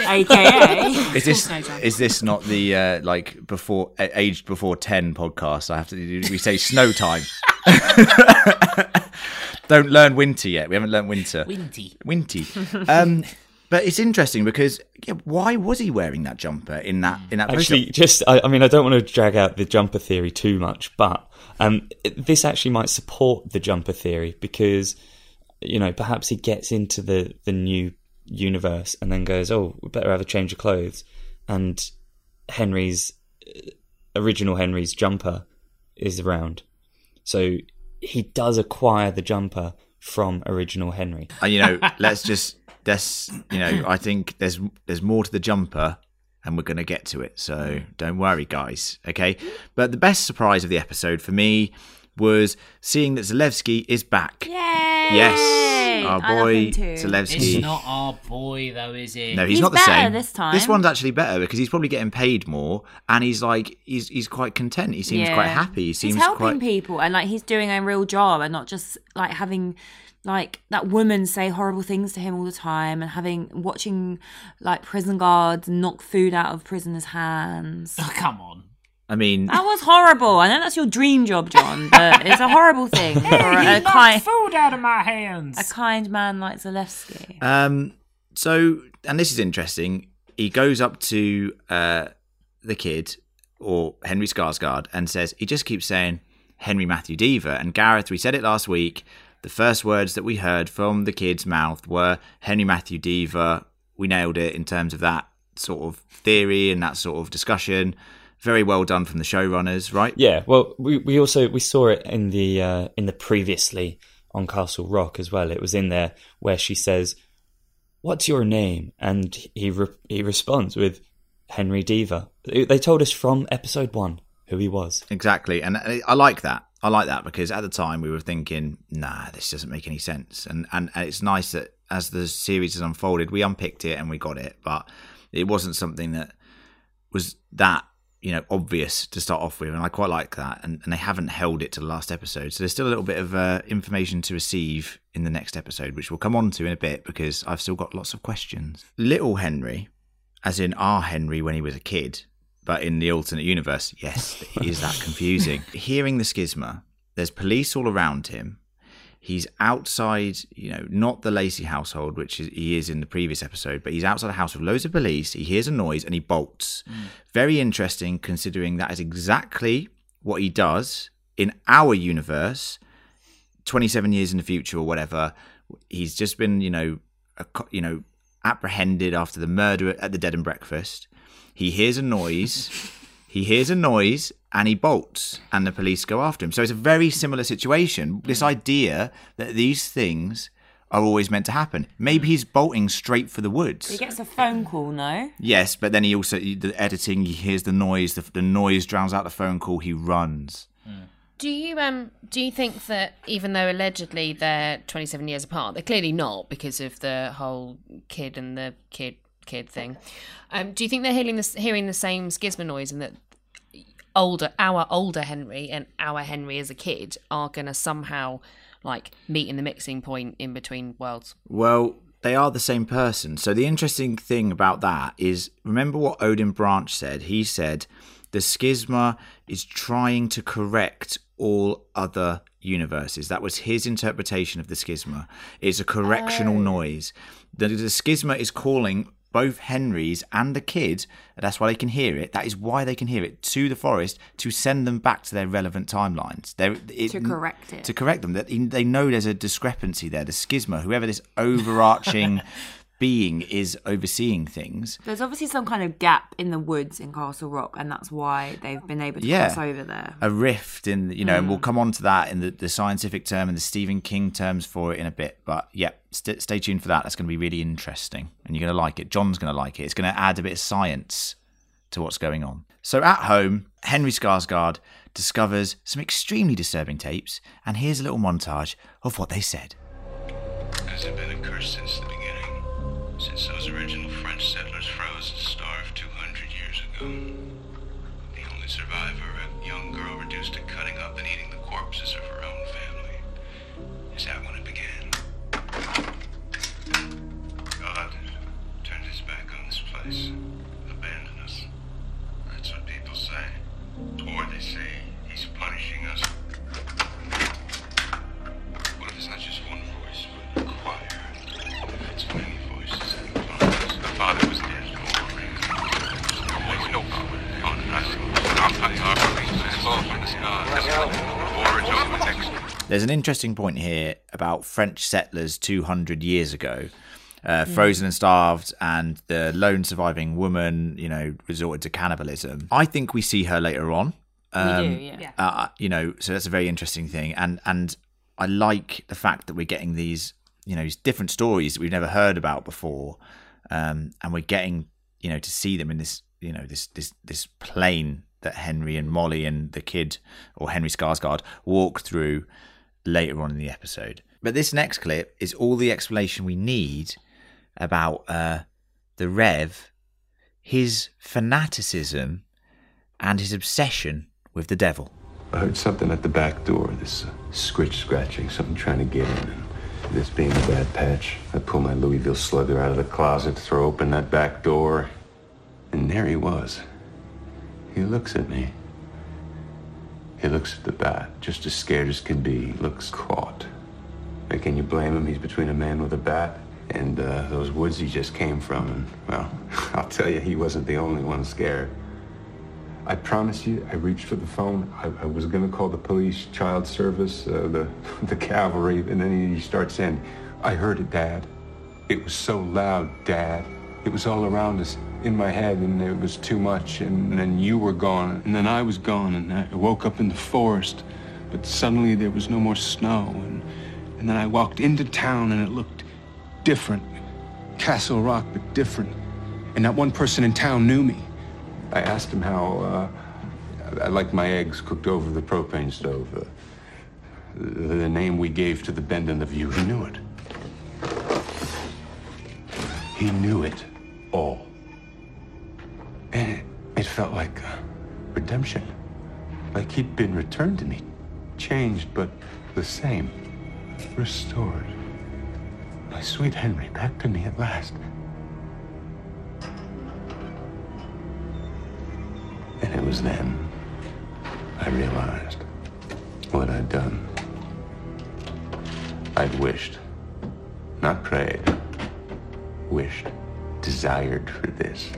AKA. is this is this not the uh, like before aged before ten podcast? I have to we say snow time. Don't learn winter yet. We haven't learned winter. Winty. Winty. Um, but it's interesting because yeah, why was he wearing that jumper in that in that Actually, just I, I mean, I don't want to drag out the jumper theory too much, but um, this actually might support the jumper theory because you know perhaps he gets into the the new universe and then goes, "Oh, we better have a change of clothes," and Henry's uh, original Henry's jumper is around, so he does acquire the jumper from original Henry. And, you know, let's just let's you know, I think there's there's more to the jumper and we're going to get to it. So don't worry, guys. Okay. But the best surprise of the episode for me was seeing that Zalewski is back. Yay! Yes, our boy him. Zalewski. It's not our boy, though, is it? No, he's, He's not the better same. this time. This one's actually better because he's probably getting paid more, and he's like he's he's quite content. He seems Yeah. quite happy. He seems he's helping quite. people and like he's doing a real job and not just like having like that woman say horrible things to him all the time and having watching like prison guards knock food out of prisoners' hands. Oh, come on. I mean, That was horrible. I know that's your dream job, John, but it's a horrible thing for a, kind food out of my hands. a kind man like Zalewski. Um, so, and this is interesting. He goes up to uh, the kid or Henry Skarsgård and says, he just keeps saying Henry Matthew Deaver. And Gareth, we said it last week. The first words that we heard from the kid's mouth were Henry Matthew Deaver. We nailed it in terms of that sort of theory and that sort of discussion. Very well done from the showrunners, right? Yeah, well, we we also we saw it in the uh, in the previously on Castle Rock as well. It was in there where she says, "What's your name?" and he re- he responds with Henry Deaver. They told us from episode one who he was. Exactly, and I I like that. I like that because at the time we were thinking, nah, this doesn't make any sense. And and, and it's nice that as the series has unfolded, we unpicked it and we got it, but it wasn't something that was that you know obvious to start off with, and I quite like that. And, and they haven't held it to the last episode, so there's still a little bit of uh, information to receive in the next episode, which we'll come on to in a bit because I've still got lots of questions. Little Henry, as in our Henry when he was a kid, but in the alternate universe, yes, is that confusing? Hearing the schisma, there's police all around him. He's outside, you know, not the Lacy household, which is, he is in the previous episode, but he's outside a house with loads of police. He hears a noise and he bolts. Mm. Very interesting, considering that is exactly what he does in our universe, 27 years in the future or whatever. He's just been, you know, a, you know, apprehended after the murder at the Dead and Breakfast. He hears a noise. he hears a noise and he bolts, and the police go after him. So it's a very similar situation. This idea that these things are always meant to happen. Maybe he's bolting straight for the woods. He gets a phone call, no? Yes, but then he also the editing. He hears the noise. The, the noise drowns out the phone call. He runs. Do you um do you think that even though allegedly they're 27 years apart, they're clearly not because of the whole kid and the kid kid thing. Um, do you think they're hearing the hearing the same schisma noise and that older our older Henry and our Henry as a kid are going to somehow like meet in the mixing point in between worlds? Well, they are the same person. So the interesting thing about that is remember what Odin Branch said? He said the schisma is trying to correct all other universes. That was his interpretation of the schisma. It's a correctional noise. The, the schisma is calling both Henrys and the kid, that's why they can hear it. That is why they can hear it to the forest to send them back to their relevant timelines. They're, it, To correct it. To correct them. That they know there's a discrepancy there. The schisma, whoever this overarching being is overseeing things. There's obviously some kind of gap in the woods in Castle Rock, and that's why they've been able to Yeah. cross over there. a rift in you know and we'll mm. come on to that in the, the scientific term and the stephen king terms for it in a bit but yeah st- stay tuned for that that's going to be really interesting and you're going to like it john's going to like it it's going to add a bit of science to what's going on so at home henry skarsgård discovers some extremely disturbing tapes and here's a little montage of what they said Has it been a curse since the beginning? Since those original French settlers froze and starved 200 years ago? The only survivor, a young girl reduced to cutting up and eating the corpses of her own family. Is that when it an interesting point here about French settlers 200 years ago, uh, frozen and starved, and the lone surviving woman, you know, resorted to cannibalism. I think we see her later on. Um, we do, yeah. uh, you know, so that's a very interesting thing, and and I like the fact that we're getting these, you know, these different stories that we've never heard about before, um, and we're getting, you know, to see them in this, you know, this this this plane that Henry and Molly and the kid or Henry Skarsgård walk through later on in the episode. But this next clip is all the explanation we need about uh, the Rev, his fanaticism, and his obsession with the devil. I heard something at the back door, this uh, scritch scratching, something trying to get in. And this being a bad patch, I pull my Louisville slugger out of the closet, throw open that back door, and there he was. He looks at me. He looks at the bat, just as scared as can be. He looks caught. And can you blame him? He's between a man with a bat and uh, those woods he just came from. And, well, I'll tell you, he wasn't the only one scared. I promise you, I reached for the phone. I, I was gonna call the police, child service, uh, the the cavalry, and then he starts saying, "I heard it, Dad. It was so loud, Dad. It was all around us, in my head, and it was too much. And then you were gone, and then I was gone, and I woke up in the forest. But suddenly there was no more snow, and and then I walked into town, and it looked different, Castle Rock, but different. And not one person in town knew me. I asked him how uh, I like my eggs cooked over the propane stove. Uh, the, the name we gave to the bend in the view. He knew it. He knew it all. And it, it felt like uh, redemption. Like he'd been returned to me. Changed, but the same. Restored. My sweet Henry back to me at last. And it was then I realized what I'd done. I'd wished, not prayed, wished, desired for this,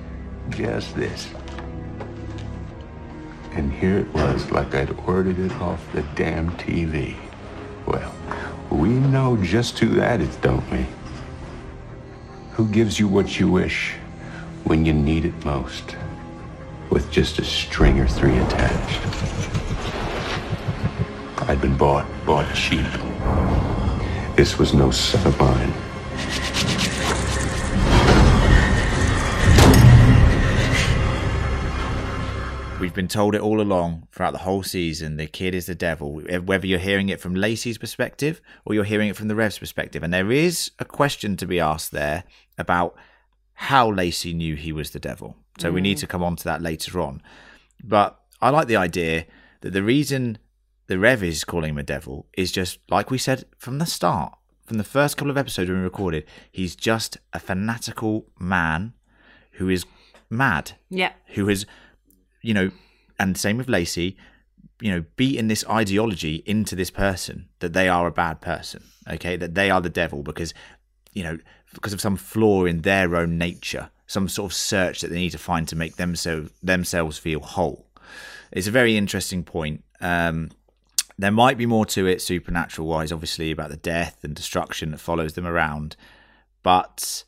just this. And here it was, like I'd ordered it off the damn TV. Well, we know just who that is, don't we? Who gives you what you wish when you need it most? With just a string or three attached. I'd been bought, bought cheap. This was no son of mine. We've been told it all along throughout the whole season. The kid is the devil. Whether you're hearing it from Lacy's perspective or you're hearing it from the Rev's perspective, and there is a question to be asked there about how Lacy knew he was the devil. So we need mm. to come on to that later on. But I like the idea that the reason the Rev is calling him a devil is just like we said from the start, from the first couple of episodes when we recorded. He's just a fanatical man who is mad Yeah. who has, you know, and same with Lacy, you know, beaten this ideology into this person that they are a bad person, okay, that they are the devil because, you know, because of some flaw in their own nature, some sort of search that they need to find to make themselves themselves feel whole. It's a very interesting point. Um, there might be more to it supernatural wise, obviously, about the death and destruction that follows them around, but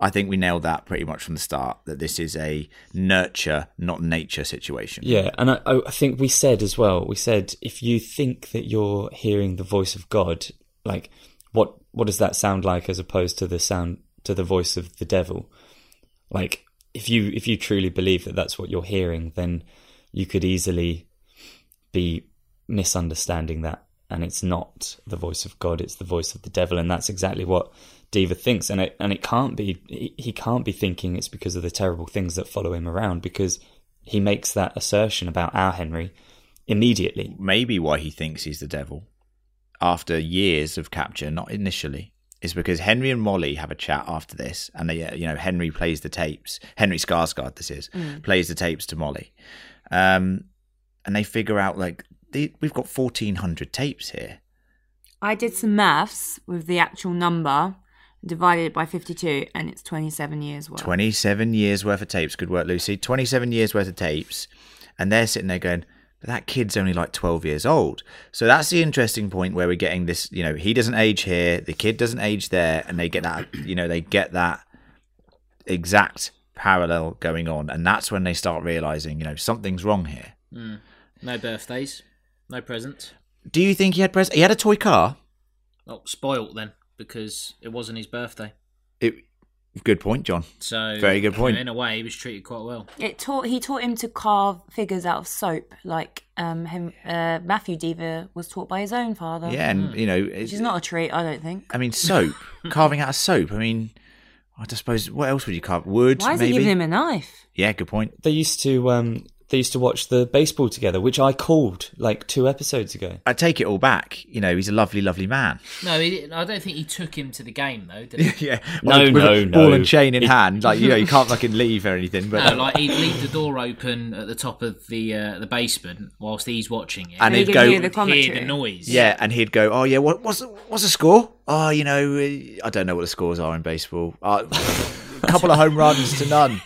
I think we nailed that pretty much from the start that this is a nurture, not nature situation. Yeah, and I, I think we said as well. We said if you think that you're hearing the voice of God, like what what does that sound like as opposed to the sound to the voice of the devil? Like if you if you truly believe that that's what you're hearing, then you could easily be misunderstanding that, and it's not the voice of God; it's the voice of the devil, and that's exactly what Deaver thinks, and it and it can't be he, he can't be thinking it's because of the terrible things that follow him around because he makes that assertion about our Henry immediately. Maybe why he thinks he's the devil after years of capture, not initially, is because Henry and Molly have a chat after this, and they, uh, you know, Henry plays the tapes. Henry Skarsgård, this is, plays the tapes to Molly, um, and they figure out like the, we've got fourteen hundred tapes here. I did some maths with the actual number, divided by 52, and it's 27 years worth. 27 years worth of tapes. Good work, Lucy. 27 years worth of tapes. And they're sitting there going, but that kid's only like 12 years old. So that's the interesting point where we're getting this, you know, he doesn't age here, the kid doesn't age there, and they get that, you know, they get that exact parallel going on. And that's when they start realizing, you know, something's wrong here. Hmm. No birthdays, no presents. Do you think he had pres? He had a toy car. Oh, spoilt then because it wasn't his birthday. It, good point, John. So Very good point. In a way, he was treated quite well. It taught he taught him to carve figures out of soap, like um him, uh, Matthew Deaver was taught by his own father. Yeah, and you know, which it's, is not a treat, I don't think. I mean, soap, carving out of soap. I mean, I just suppose what else would you carve? Wood, Why is maybe. he giving him a knife? Yeah, good point. They used to um, they used to watch the baseball together, which I called like two episodes ago. I take it all back. You know, he's a lovely, lovely man. No, he, I don't think he took him to the game though. Did he? yeah, No, with no, a no. ball and chain in It- hand. Like you know, you can't fucking leave or anything. But No, like he'd leave the door open at the top of the uh, the basement whilst he's watching it, And You he'd can go- hear the He'd hear the noise. yeah, and he'd go, "Oh yeah, what, what's the, what's the score? Oh, you know, uh, I don't know what the scores are in baseball. Uh, a couple of home runs to none."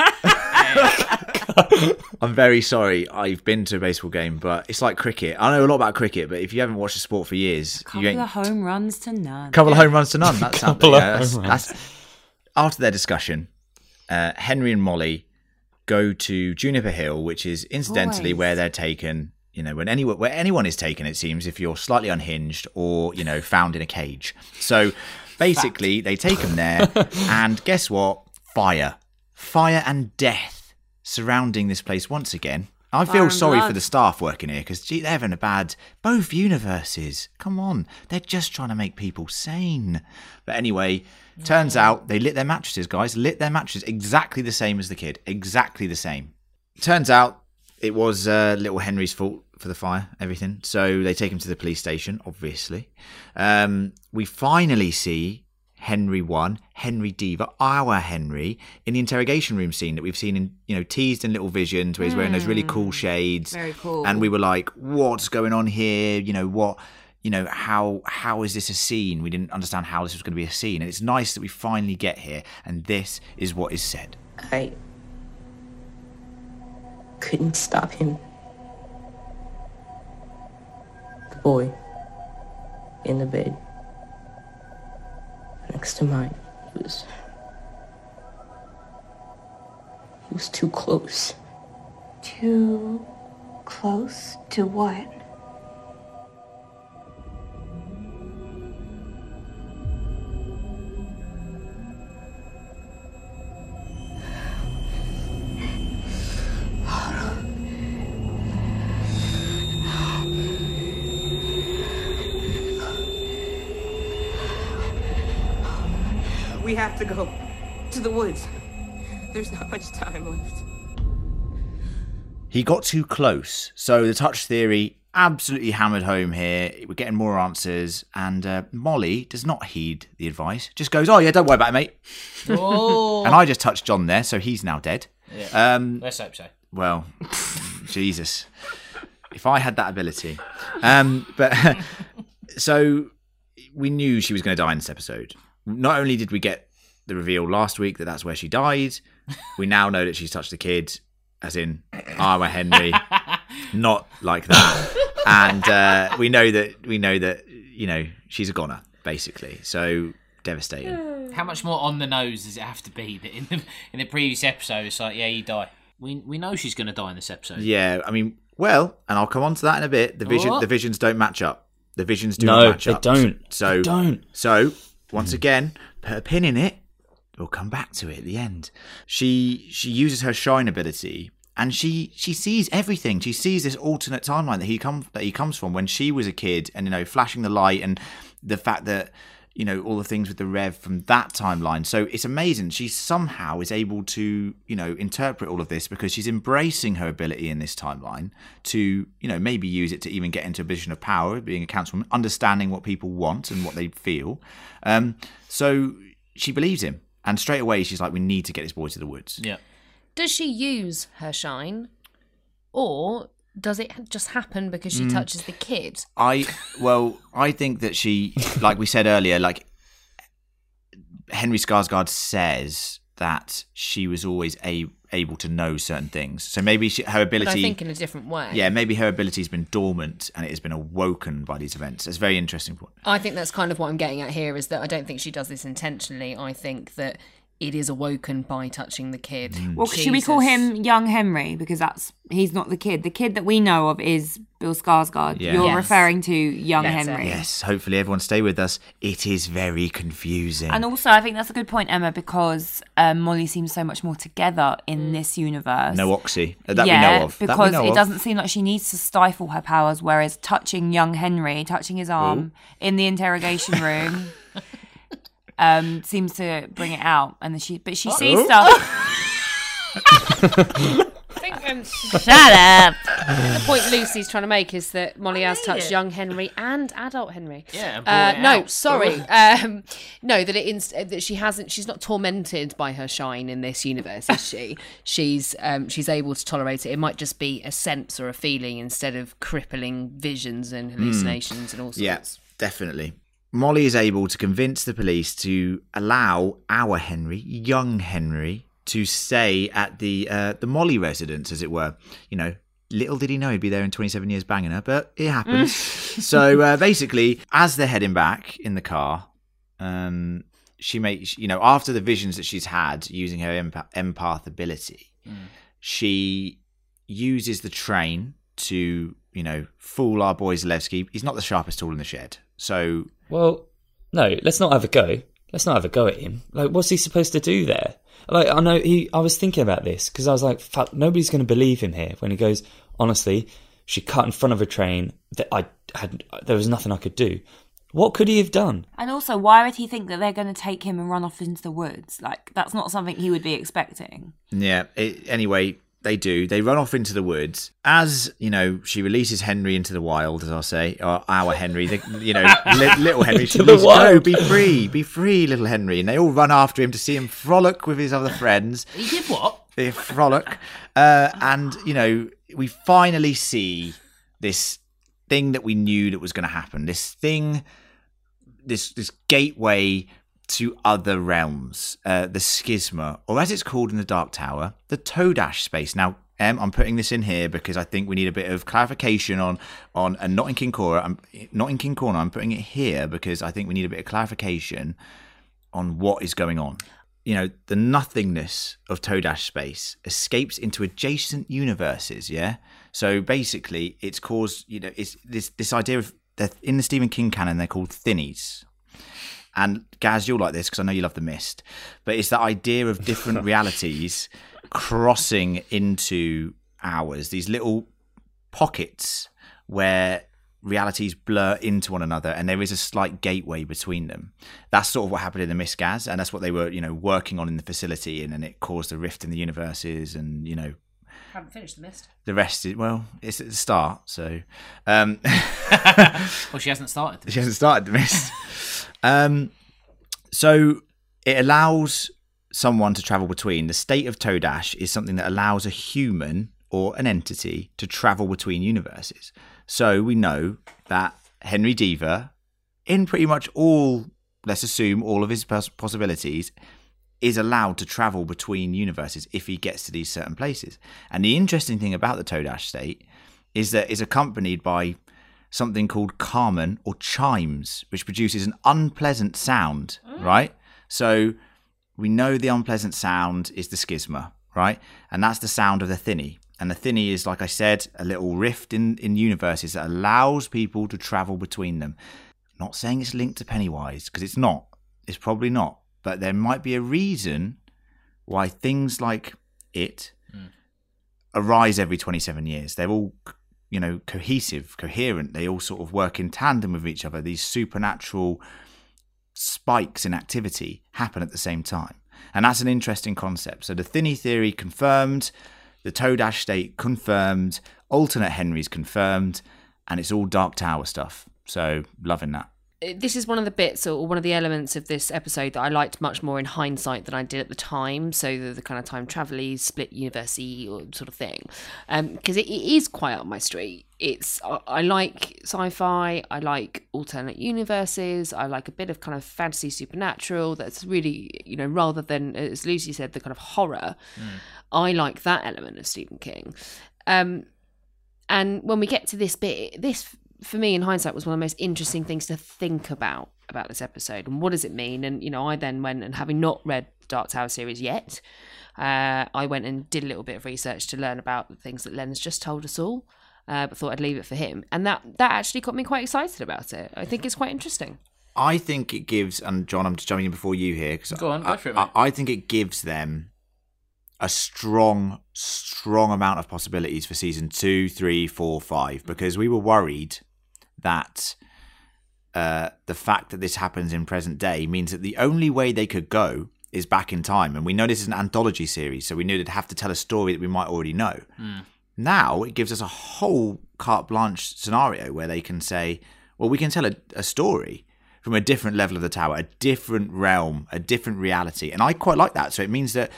I'm very sorry. I've been to a baseball game, but it's like cricket. I know a lot about cricket, but if you haven't watched the sport for years, Couple you ain't of home runs to none. couple of home runs to none. That's Couple couple of yeah, that's, home that's- after their discussion. Uh, Henry and Molly go to Juniper Hill, which is incidentally Always. where they're taken. You know, when anyone where anyone is taken, it seems if you're slightly unhinged or you know found in a cage. So basically, they take them there, and guess what? Fire, fire and death surrounding this place once again. I Fire feel and sorry for the staff working here because they're having a bad both universes. Come on, they're just trying to make people sane. But anyway, turns out they lit their mattresses, guys. Lit their mattresses exactly the same as the kid, exactly the same. Turns out it was uh, little Henry's fault for the fire, everything. So they take him to the police station, obviously. Um, we finally see Henry one, Henry Deaver, our Henry, in the interrogation room scene that we've seen in, you know, teased in little visions where he's wearing those really cool hmm. shades. Very cool. And we were like, what's going on here? You know, what you know, how how is this a scene? We didn't understand how this was going to be a scene. And it's nice that we finally get here and this is what is said. I couldn't stop him. The boy in the bed next to mine. He was. He was too close. Too close to what? We have to go to the woods. There's not much time left. He got too close. So the touch theory absolutely hammered home here. We're getting more answers, and uh, Molly does not heed the advice. Just goes, "Oh yeah, don't worry about it, mate." Oh, And I just touched John there, so he's now dead. yeah. Um, let's hope so. well, Jesus, if I had that ability. Um, but so we knew she was going to die in this episode. Not only did we get the reveal last week that that's where she died, we now know that she's touched the kid, as in our Henry, not like that. And uh, we know that we know that you know she's a goner basically. So devastating. How much more on the nose does it have to be that in the in the previous episode it's like, yeah, you die. We we know she's going to die in this episode. Yeah, I mean, well, and I'll come on to that in a bit. The vision, What? the visions don't match up. The visions do No, not match they up. don't. So They don't. So once hmm. again, put a pin in it. We'll come back to it at the end. She she uses her shine ability, and she she sees everything. She sees this alternate timeline that he come that he comes from when she was a kid, and you know, flashing the light, and the fact that you know all the things with the rev from that timeline. So it's amazing. She somehow is able to you know interpret all of this because she's embracing her ability in this timeline to you know maybe use it to even get into a position of power, being a councilwoman, understanding what people want and what they feel. Um, so she believes him, and straight away she's like, "We need to get this boy to the woods." Yeah. Does she use her shine, or does it just happen because Mm. she touches the kid? I well, I think that she, like we said earlier, like Henry Skarsgård says that she was always a, able to know certain things. So maybe she, her But ability, I think in a different way. yeah, maybe her ability's been dormant and it has been awoken by these events. It's very interesting point. I think that's kind of what I'm getting at here is that I don't think she does this intentionally. I think that it is awoken by touching the kid. Mm. Well, should we call him young Henry because that's he's not the kid. The kid that we know of is Bill Skarsgård. Yeah. You're Yes. referring to young That's it. Henry. Yes, hopefully everyone stay with us. It is very confusing. And also, I think that's a good point, Emma, because um, Molly seems so much more together in this universe. no oxy that yeah, we know of. Because know it of. doesn't seem like she needs to stifle her powers. Whereas touching young Henry, touching his arm in the interrogation room, um, seems to bring it out. And then she, but she sees stuff. I think um, Shut up. the point Lucy's trying to make is that Molly has touched young Henry and adult Henry. Yeah, and Uh, no, out. sorry. Um, no, that it inst- that she hasn't. She's not tormented by her shine in this universe, is she? she's um, she's able to tolerate it. It might just be a sense or a feeling instead of crippling visions and hallucinations and all sorts. Yeah, definitely. Molly is able to convince the police to allow our Henry, young Henry, to stay at the uh, the Molly residence, as it were. You know, little did he know he'd be there in 27 years banging her, but it happens. so uh, basically, as they're heading back in the car, um, she makes you know after the visions that she's had using her empath, empath ability, she uses the train to you know fool our boy Zalewski. He's not the sharpest tool in the shed, so Well, no, let's not have a go. Let's not have a go at him. Like, what's he supposed to do there? Like, I know he. I was thinking about this because I was like, "Fuck, nobody's going to believe him here." When he goes, honestly, she cut in front of a train that I had. There was nothing I could do. What could he have done? And also, why would he think that they're going to take him and run off into the woods? Like, that's not something he would be expecting. yeah. It, anyway, They do. They run off into the woods. As you know, she releases Henry into the wild, as I'll say, or our Henry. The, you know, li- little Henry. She wild. Go, be free, be free, little Henry. And they all run after him to see him frolic with his other friends. He did what? They frolic, uh, and you know, we finally see this thing that we knew that was going to happen. This thing, this this gateway to other realms, uh, the schisma, or as it's called in the Dark Tower, the Todash space. Now, Em, I'm putting this in here because I think we need a bit of clarification on on and not in King Cora. I'm not in King Corner. I'm putting it here because I think we need a bit of clarification on what is going on. You know, the nothingness of Todash space escapes into adjacent universes. Yeah, so basically, it's caused. You know, it's this this idea of in the Stephen King canon they're called thinnies. And Gaz, you'll like this because I know you love the mist, but it's that idea of different realities crossing into ours. These little pockets where realities blur into one another and there is a slight gateway between them that's sort of what happened in the mist gas and that's what they were you know working on in the facility and then it caused a rift in the universes and you know Haven't finished the mist. the rest is well it's at the start so um Well, she hasn't started. she hasn't started the mist um so it allows someone to travel between the state of todash is something that allows a human or an entity to travel between universes so we know that henry deaver in pretty much all let's assume all of his pos- possibilities is allowed to travel between universes if he gets to these certain places and the interesting thing about the todash state is that it's accompanied by something called kammen or chimes, which produces an unpleasant sound, mm. right? So we know the unpleasant sound is the schisma, right? And that's the sound of the thinny. And the thinny is, like I said, a little rift in, in universes that allows people to travel between them. Not saying it's linked to Pennywise, because it's not. It's probably not. But there might be a reason why things like it hmm. arise every 27 years. They're all, you know, cohesive, coherent. They all sort of work in tandem with each other. These supernatural spikes in activity happen at the same time. And that's an interesting concept. So the Thinny theory confirmed, the Todash state confirmed, alternate Henry's confirmed, and it's all Dark Tower stuff. So loving that. This is one of the bits or one of the elements of this episode that I liked much more in hindsight than I did at the time. So the, the kind of time travel split university or sort of thing, Um because it, it is quite up my street. It's I, I like sci-fi. I like alternate universes. I like a bit of kind of fantasy supernatural. That's really you know rather than as Lucy said the kind of horror. I like that element of Stephen King. Um, and when we get to this bit, this for me in hindsight was one of the most interesting things to think about about this episode and what does it mean. And you know, I then went and having not read the Dark Tower series yet, uh, I went and did a little bit of research to learn about the things that Len's just told us all. Uh, but thought I'd leave it for him, and that that actually got me quite excited about it. I think it's quite interesting. I think it gives, and John, I'm just jumping in before you here because Go on, go I, for it, I. I think it gives them a strong, strong amount of possibilities for season two, three, four, five. Because we were worried that uh, the fact that this happens in present day means that the only way they could go is back in time. And we know this is an anthology series, so we knew they'd have to tell a story that we might already know. Now it gives us a whole carte blanche scenario where they can say, well, we can tell a, a story from a different level of the tower, a different realm, a different reality. And I quite like that. So it means that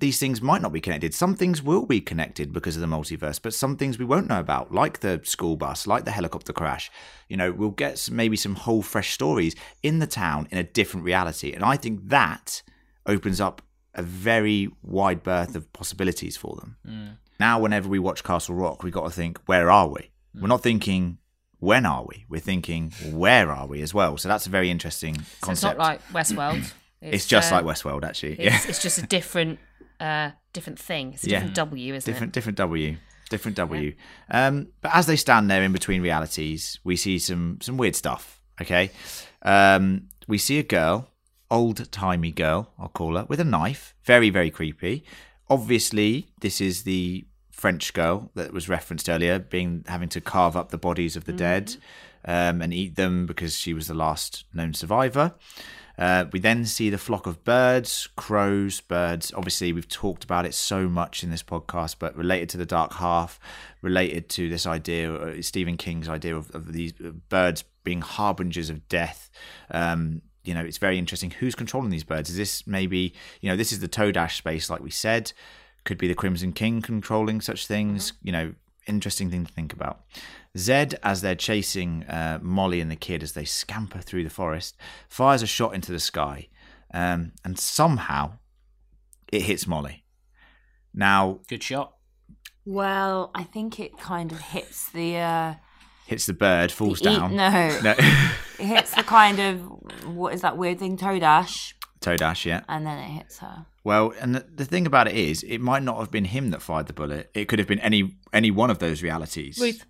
these things might not be connected. Some things will be connected because of the multiverse, but some things we won't know about, like the school bus, like the helicopter crash. You know, we'll get some, maybe some whole fresh stories in the town in a different reality. And I think that opens up a very wide berth of possibilities for them. Now, whenever we watch Castle Rock, we got to think, where are we? We're not thinking, when are we? We're thinking, where are we as well? So that's a very interesting So it's concept. not like Westworld. it's, just uh, like Westworld, actually. It's, it's just a different, uh, different thing. It's a Yeah. different W, isn't different it? different W, different W. Um, but as they stand there in between realities, we see some some weird stuff. Okay, um, we see a girl, old timey girl, I'll call her, with a knife. Very very creepy. Obviously, this is the French girl that was referenced earlier, being having to carve up the bodies of the dead um, and eat them because she was the last known survivor. Uh, we then see the flock of birds, crows, birds. Obviously, we've talked about it so much in this podcast, but related to the dark half, related to this idea, uh, Stephen King's idea of, of these birds being harbingers of death. Um, you know, it's very interesting. Who's controlling these birds? Is this maybe, you know, this is the Todash space, like we said. Could be the Crimson King controlling such things. You know, interesting thing to think about. Zed, as they're chasing uh, Molly and the kid as they scamper through the forest, fires a shot into the sky, um, and somehow it hits Molly. Now, Good shot. Well, I think it kind of hits the. Uh, hits the bird, falls the e- down. no, no. it hits the kind of what is that weird thing, Todash, Todash, yeah. and then it hits her. Well, and the, the thing about it is, it might not have been him that fired the bullet. It could have been any any one of those realities. Ruth.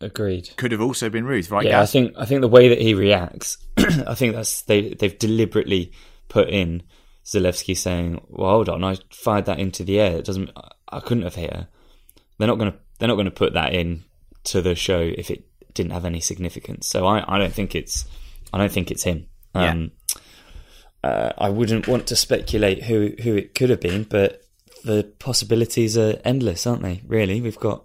Agreed. Could have also been Ruth, right? Yeah, I think I think the way that he reacts, I think that's they they've deliberately put in Zalewski saying, "Well, hold on, I fired that into the air. It doesn't. I couldn't have hit her." They're not going to they're not going to put that in to the show if it didn't have any significance. So I, I don't think it's I don't think it's him. Um, uh, I wouldn't want to speculate who who it could have been, but the possibilities are endless, aren't they? Really, we've got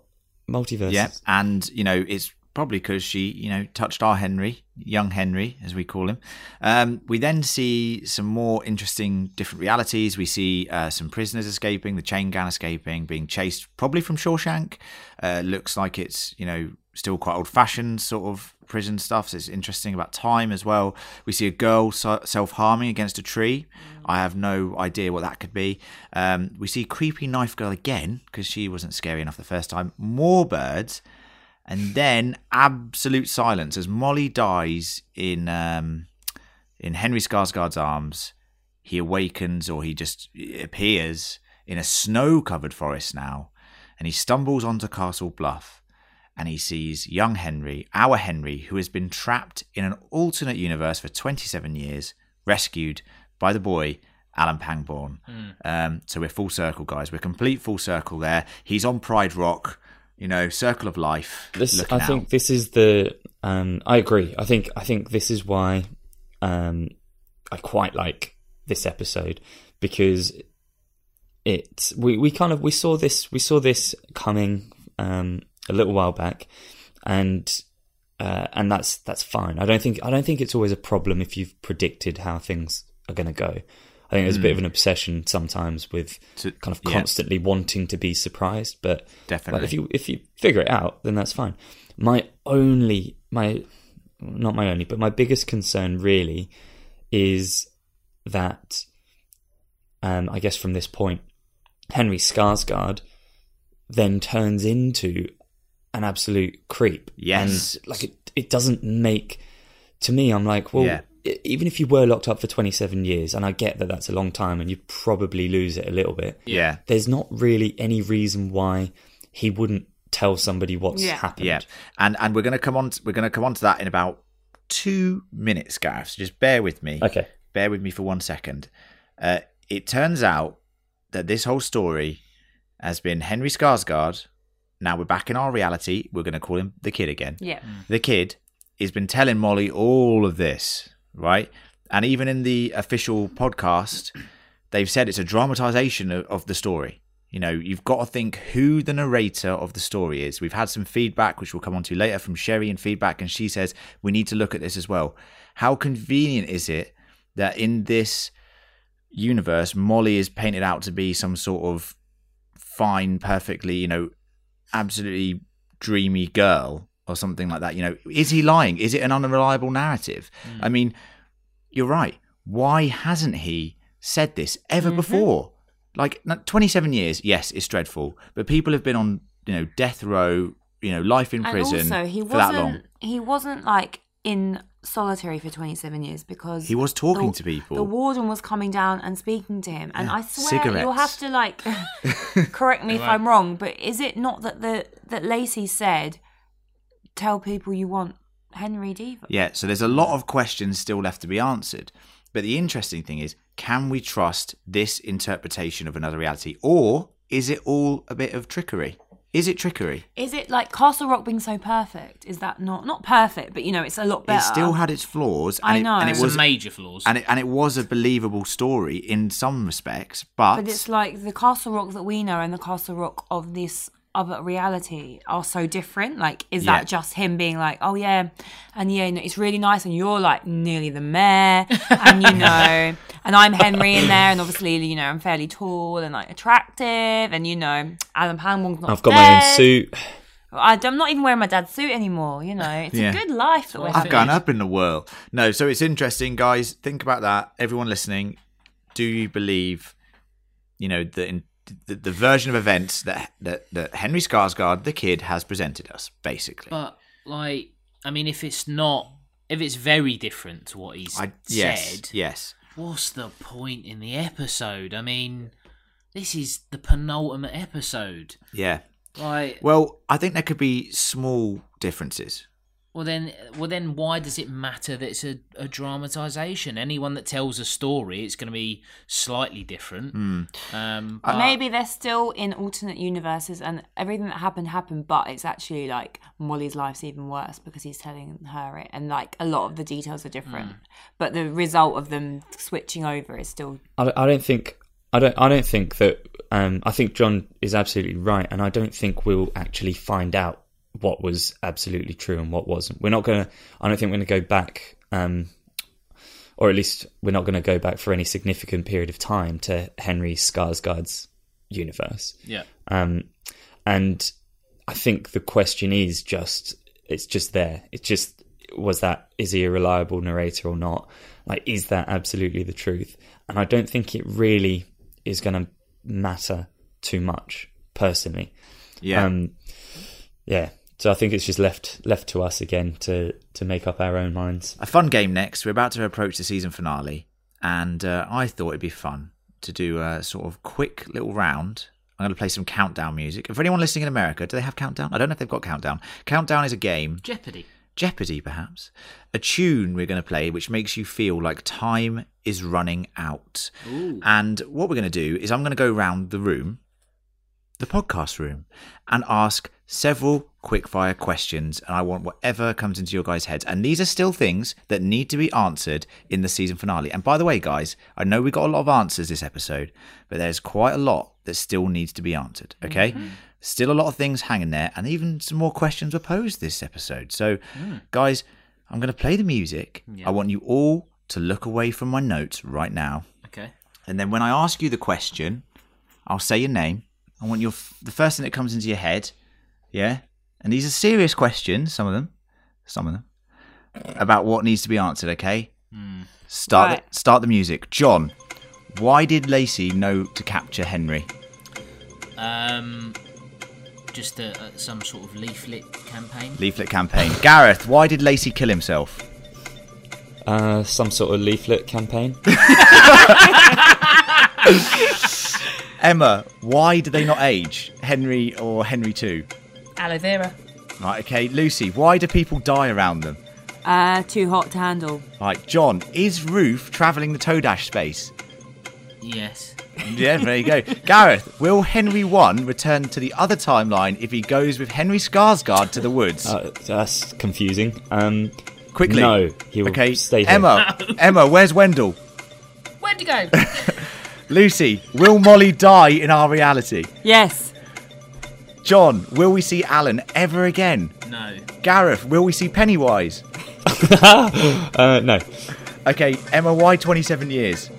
multiverses. Yeah, and you know it's probably because she, you know, touched our Henry, young Henry, as we call him. Um, we then see some more interesting different realities. We see uh, some prisoners escaping, the chain gang escaping, being chased probably from Shawshank. Uh, looks like it's you know still quite old fashioned sort of prison stuff. So it's interesting about time as well. We see a girl self harming against a tree. I have no idea what that could be. Um, we see creepy knife girl again because she wasn't scary enough the first time. More birds, and then absolute silence as Molly dies in um, in Henry Skarsgård's arms. He awakens, or he just appears in a snow-covered forest now, and he stumbles onto Castle Bluff and he sees young Henry, our Henry, who has been trapped in an alternate universe for 27 years, rescued by the boy Alan Pangborn. Um, so we're full circle, guys. We're complete full circle there. He's on Pride Rock, you know, circle of life. This, I think, out. this is the. Um, I agree. I think, I think this is why um, I quite like this episode because it. We, we kind of we saw this we saw this coming um, a little while back, and uh, and that's that's fine. I don't think I don't think it's always a problem if you've predicted how things are going to go. I think there's a bit of an obsession sometimes with To- kind of yeah. constantly wanting to be surprised, but Definitely. like, if you if you figure it out, then that's fine. My only my not my only, but my biggest concern really is that um, I guess from this point, Henry Skarsgård then turns into an absolute creep. Yes. and like it, it doesn't make to me. I'm like, well, Yeah. even if you were locked up for 27 years, and I get that that's a long time, and you probably lose it a little bit. Yeah. there's not really any reason why he wouldn't tell somebody what's Yeah. happened. Yeah, and and we're gonna come on. To, we're gonna come on to that in about two minutes, Gareth. So just bear with me. Okay. Bear with me for one second. Uh, it turns out that this whole story has been Henry Skarsgård. Now we're back in our reality. We're gonna call him the kid again. Yeah. Mm. The kid has been telling Molly all of this, right? And even in the official podcast, they've said it's a dramatization of, of the story. You know, you've got to think who the narrator of the story is. We've had some feedback, which we'll come on to later from Sherry and feedback, and she says we need to look at this as well. How convenient is it that in this universe, Molly is painted out to be some sort of fine, perfectly, you know, absolutely dreamy girl or something like that. You know, is he lying? Is it an unreliable narrative? Hmm. I mean, you're right. Why hasn't he said this ever mm-hmm. before? Like 27 years, yes, it's dreadful, but people have been on, you know, death row, you know, life in And prison also, he for that long. wasn't. He wasn't like in solitary for 27 years because He was talking the- to people. The warden was coming down and speaking to him, and Yeah. I swear you'll have to like correct me if I'm wrong, but is it not that the that Lacy said, "Tell people you want Henry Deaver"? Yeah, so there's a lot of questions still left to be answered. But the interesting thing is, can we trust this interpretation of another reality? Or is it all a bit of trickery? Is it trickery? Is it like Castle Rock being so perfect? Is that not not perfect, but you know, it's a lot better. It still had its flaws. I and it, know. and it was major flaws. and it, and it was a believable story in some respects, but, But it's like the Castle Rock that we know and the Castle Rock of this other reality are so different. Like, is Yeah. that just him being like, oh yeah, and yeah, no, it's really nice, and you're like nearly the mayor, and you know, and I'm Henry in there, and obviously, you know, I'm fairly tall and like attractive, and you know, Alan Pangborn's not I've got my own suit. I, I'm not even wearing my dad's suit anymore. You know, it's Yeah. a good life that we're I've having. gone up in the world. No, so it's interesting, guys. Think about that. Everyone listening, do you believe, you know, that in, the, the version of events that, that that Henry Skarsgård, the kid, has presented us, basically? But like, I mean, if it's not, if it's very different to what he's I, yes, said, yes. what's the point in the episode? I mean, this is the penultimate episode. Yeah. Like, Well, I think there could be small differences. Well then, well then, why does it matter that it's a, a dramatization? Anyone that tells a story, it's going to be slightly different. Hmm. Um, but- Maybe they're still in alternate universes and everything that happened happened, but it's actually like Molly's life's even worse because he's telling her it, and like a lot of the details are different. But the result of them switching over is still I don't, I don't think I don't I don't think that um, I think John is absolutely right, and I don't think we'll actually find out what was absolutely true and what wasn't. We're not gonna. I don't think we're gonna go back, um, or at least we're not gonna go back for any significant period of time to Henry Skarsgård's universe. yeah. Um, and I think the question is just it's just there. It's just was that is he a reliable narrator or not? Like is that absolutely the truth? And I don't think it really is going to matter too much personally. Yeah. Um, yeah. So I think it's just left left to us again to to make up our own minds. a fun game next. We're about to approach the season finale, and uh, I thought it'd be fun to do a sort of quick little round. I'm going to play some countdown music. For anyone listening in America, do they have countdown? I don't know if they've got countdown. Countdown is a game, Jeopardy. Jeopardy perhaps, a tune we're going to play which makes you feel like time is running out. Ooh. And what we're going to do is I'm going to go around the room, the podcast room, and ask several quickfire questions. And I want whatever comes into your guys' heads. And these are still things that need to be answered in the season finale. And by the way, guys, I know we got a lot of answers this episode, but there's quite a lot that still needs to be answered. Okay. Mm-hmm. Still a lot of things hanging there, and even some more questions were posed this episode. So, mm. guys, I'm going to play the music. I want you all to look away from my notes right now. Okay. And then when I ask you the question, I'll say your name. I want your f- the first thing that comes into your head. Yeah? And these are serious questions, some of them. Some of them. About what needs to be answered, okay? Start Right. the, start the music. John, why did Lacy know to capture Henry? Um, just a, a, some sort of leaflet campaign. Leaflet campaign. Gareth, why did Lacy kill himself? Uh, some sort of leaflet campaign. Emma, why do they not age? Henry or Henry 2? Aloe vera. Right, okay. Lucy, why do people die around them? uh, too hot to handle. Right, John, is Ruth travelling the Todash space? Yes. Yeah, there you go. Gareth, will Henry 1 return to the other timeline if he goes with Henry Skarsgård to the woods? Uh, that's confusing. Um, Quickly. no, he will okay, stay here. Emma, Emma, where's Wendell? Where'd you go? Lucy, will Molly die in our reality? Yes. John, will we see Alan ever again? No. Gareth, will we see Pennywise? uh, no. Okay, Emma, why 27 years?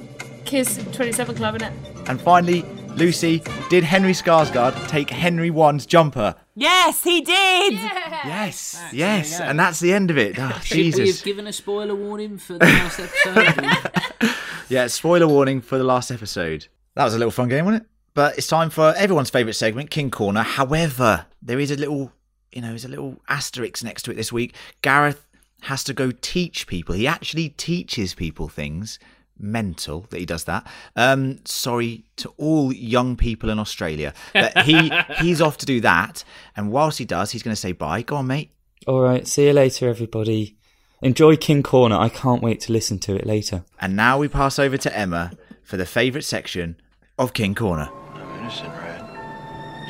Kiss 27 Club in it. And finally, Lucy, did Henry Skarsgård take Henry 1's jumper? Yes, he did. Yes, yes, and that's the end of it. Oh, We have given a spoiler warning for the last episode. Yeah, spoiler warning for the last episode. That was a little fun game, wasn't it? But it's time for everyone's favourite segment, King Corner. However, there is a little, you know, there's a little asterisk next to it this week. Gareth has to go teach people. He actually teaches people things. Mental that he does that. Um, sorry to all young people in Australia, but he he's off to do that. And whilst he does, he's going to say bye. Go on, mate. All right. See you later, everybody. Enjoy King Corner. I can't wait to listen to it later. And now we pass over to Emma for the favourite section of King Corner. I'm innocent, Red.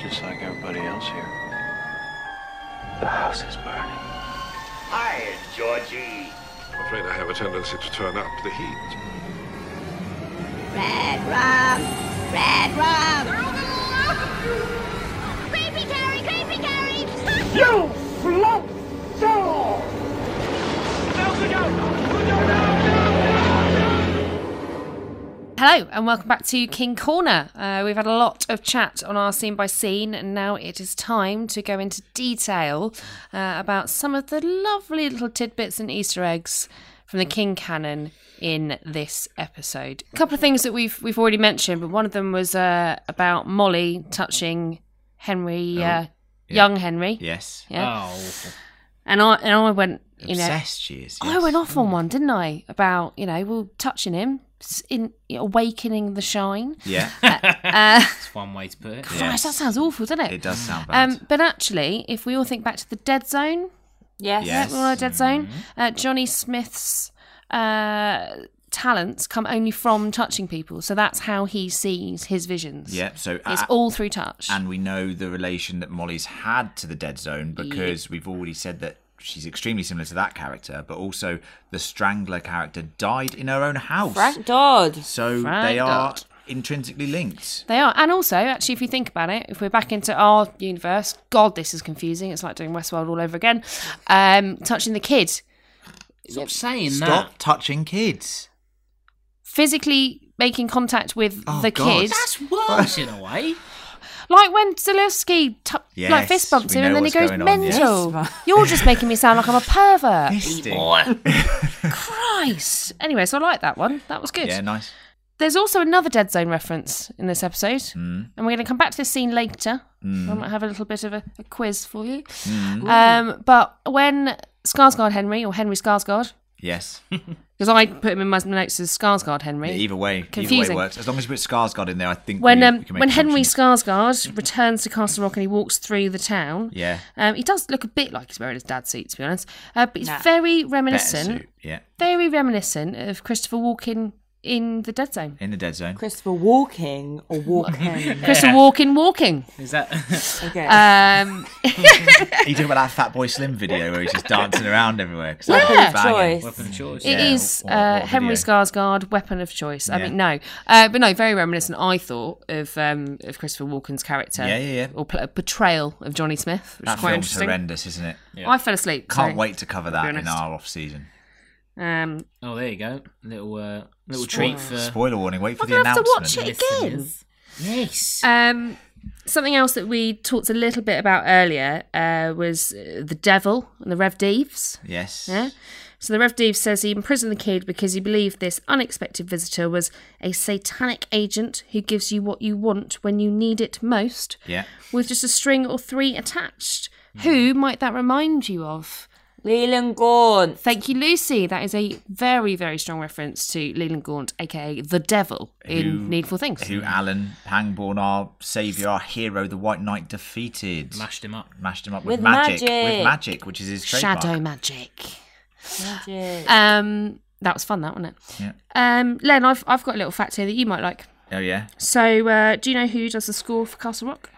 just like everybody else here. The house is burning. Hi, Georgie. I'm afraid I have a tendency to turn up the heat. Red rum! Red rum! Creepy Carrie! Creepy Carrie! You float soul! Hello and welcome back to King Corner. Uh, we've had a lot of chat on our scene by scene, and now it is time to go into detail uh, about some of the lovely little tidbits and Easter eggs from the King canon in this episode. A couple of things that we've we've already mentioned, but one of them was uh, about Molly touching Henry, uh, young Henry. Yes. Yeah. Oh, And I and I went, you know, Obsessed she is. I went off on one, didn't I? About you know, well, touching him, s- in awakening the shine. Yeah. Uh, that's one way to put it. Christ, that sounds awful, doesn't it? It does sound bad. Um, but actually, if we all think back to the Dead Zone, Yes. Yes. we all know Dead Zone. Uh, Johnny Smith's uh, talents come only from touching people, so that's how he sees his visions. yeah. So it's uh, all through touch. and we know the relation that Molly's had to the Dead Zone because we've already said that she's extremely similar to that character, but also the Strangler character died in her own house. Frank Dodd. So Frank they are Dodd. intrinsically linked. They are, and also, actually, if you think about it, if we're back into our universe, God, this is confusing. It's like doing Westworld all over again. Um, touching the kid, Stop saying Stop that. Stop touching kids. physically making contact with Oh, the God. kid, That's worse in a way. Like when Zalewski t- Yes, like fist bumps him, and then he goes going on, yes. mental. You're just making me sound like I'm a pervert. Fisting. Christ. Anyway, so I like that one. That was good. Yeah, nice. There's also another Dead Zone reference in this episode, Mm. and we're going to come back to this scene later. I Mm. might have a little bit of a, a quiz for you. Mm. Um, but when Skarsgård Henry, or Henry Skarsgård, Yes. because I put him in my notes as Skarsgård Henry. Either way, either way works. As long as you put Skarsgård in there, I think when we, um, we can make when Henry assumptions. Skarsgård returns to Castle Rock and he walks through the town, Yeah. um, he does look a bit like he's wearing his dad's suit, to be honest. Uh, but he's Nah. very reminiscent, suit. Yeah. very reminiscent of Christopher Walken in the Dead Zone. In the Dead Zone. Christopher Walking or Walking. Christopher Walken walking. Is that? okay. Um, Are you talking about that Fatboy Slim video where he's just dancing around everywhere? 'Cause that Yeah. was banging. Choice. Weapon of choice. It Yeah, is what- uh, what Henry video? Skarsgård, weapon of choice. I Yeah. mean, no, uh, but no, very reminiscent. I thought of um, of Christopher Walken's character, Yeah, yeah, yeah. or pl- portrayal of Johnny Smith, which That is quite film's interesting. horrendous, isn't it? I fell asleep. Can't so, wait to cover that in our off season. Um, Oh, there you go. Little uh, little treat for Spoiler warning. Wait for I'm the gonna have to announcement. watch it again. Yes. Um, something else that we talked a little bit about earlier uh, was uh, the devil and the Rev Deves. Yes. Yeah. So the Rev Deves says he imprisoned the kid because he believed this unexpected visitor was a satanic agent who gives you what you want when you need it most, Yeah. with just a string or three attached. Who might that remind you of? Leland Gaunt. Thank you, Lucy. That is a very, very strong reference to Leland Gaunt, aka the devil in Who- Needful Things. Who Alan Pangborn, our saviour, our hero, the White Knight, defeated. Mashed him up. Mashed him up with, With magic. magic. With magic, which is his trademark. Shadow magic. Magic. Um, that was fun, that wasn't it? Yeah. Um, Len, I've I've got a little fact here that you might like. Oh yeah. So, uh, do you know who does the score for Castle Rock?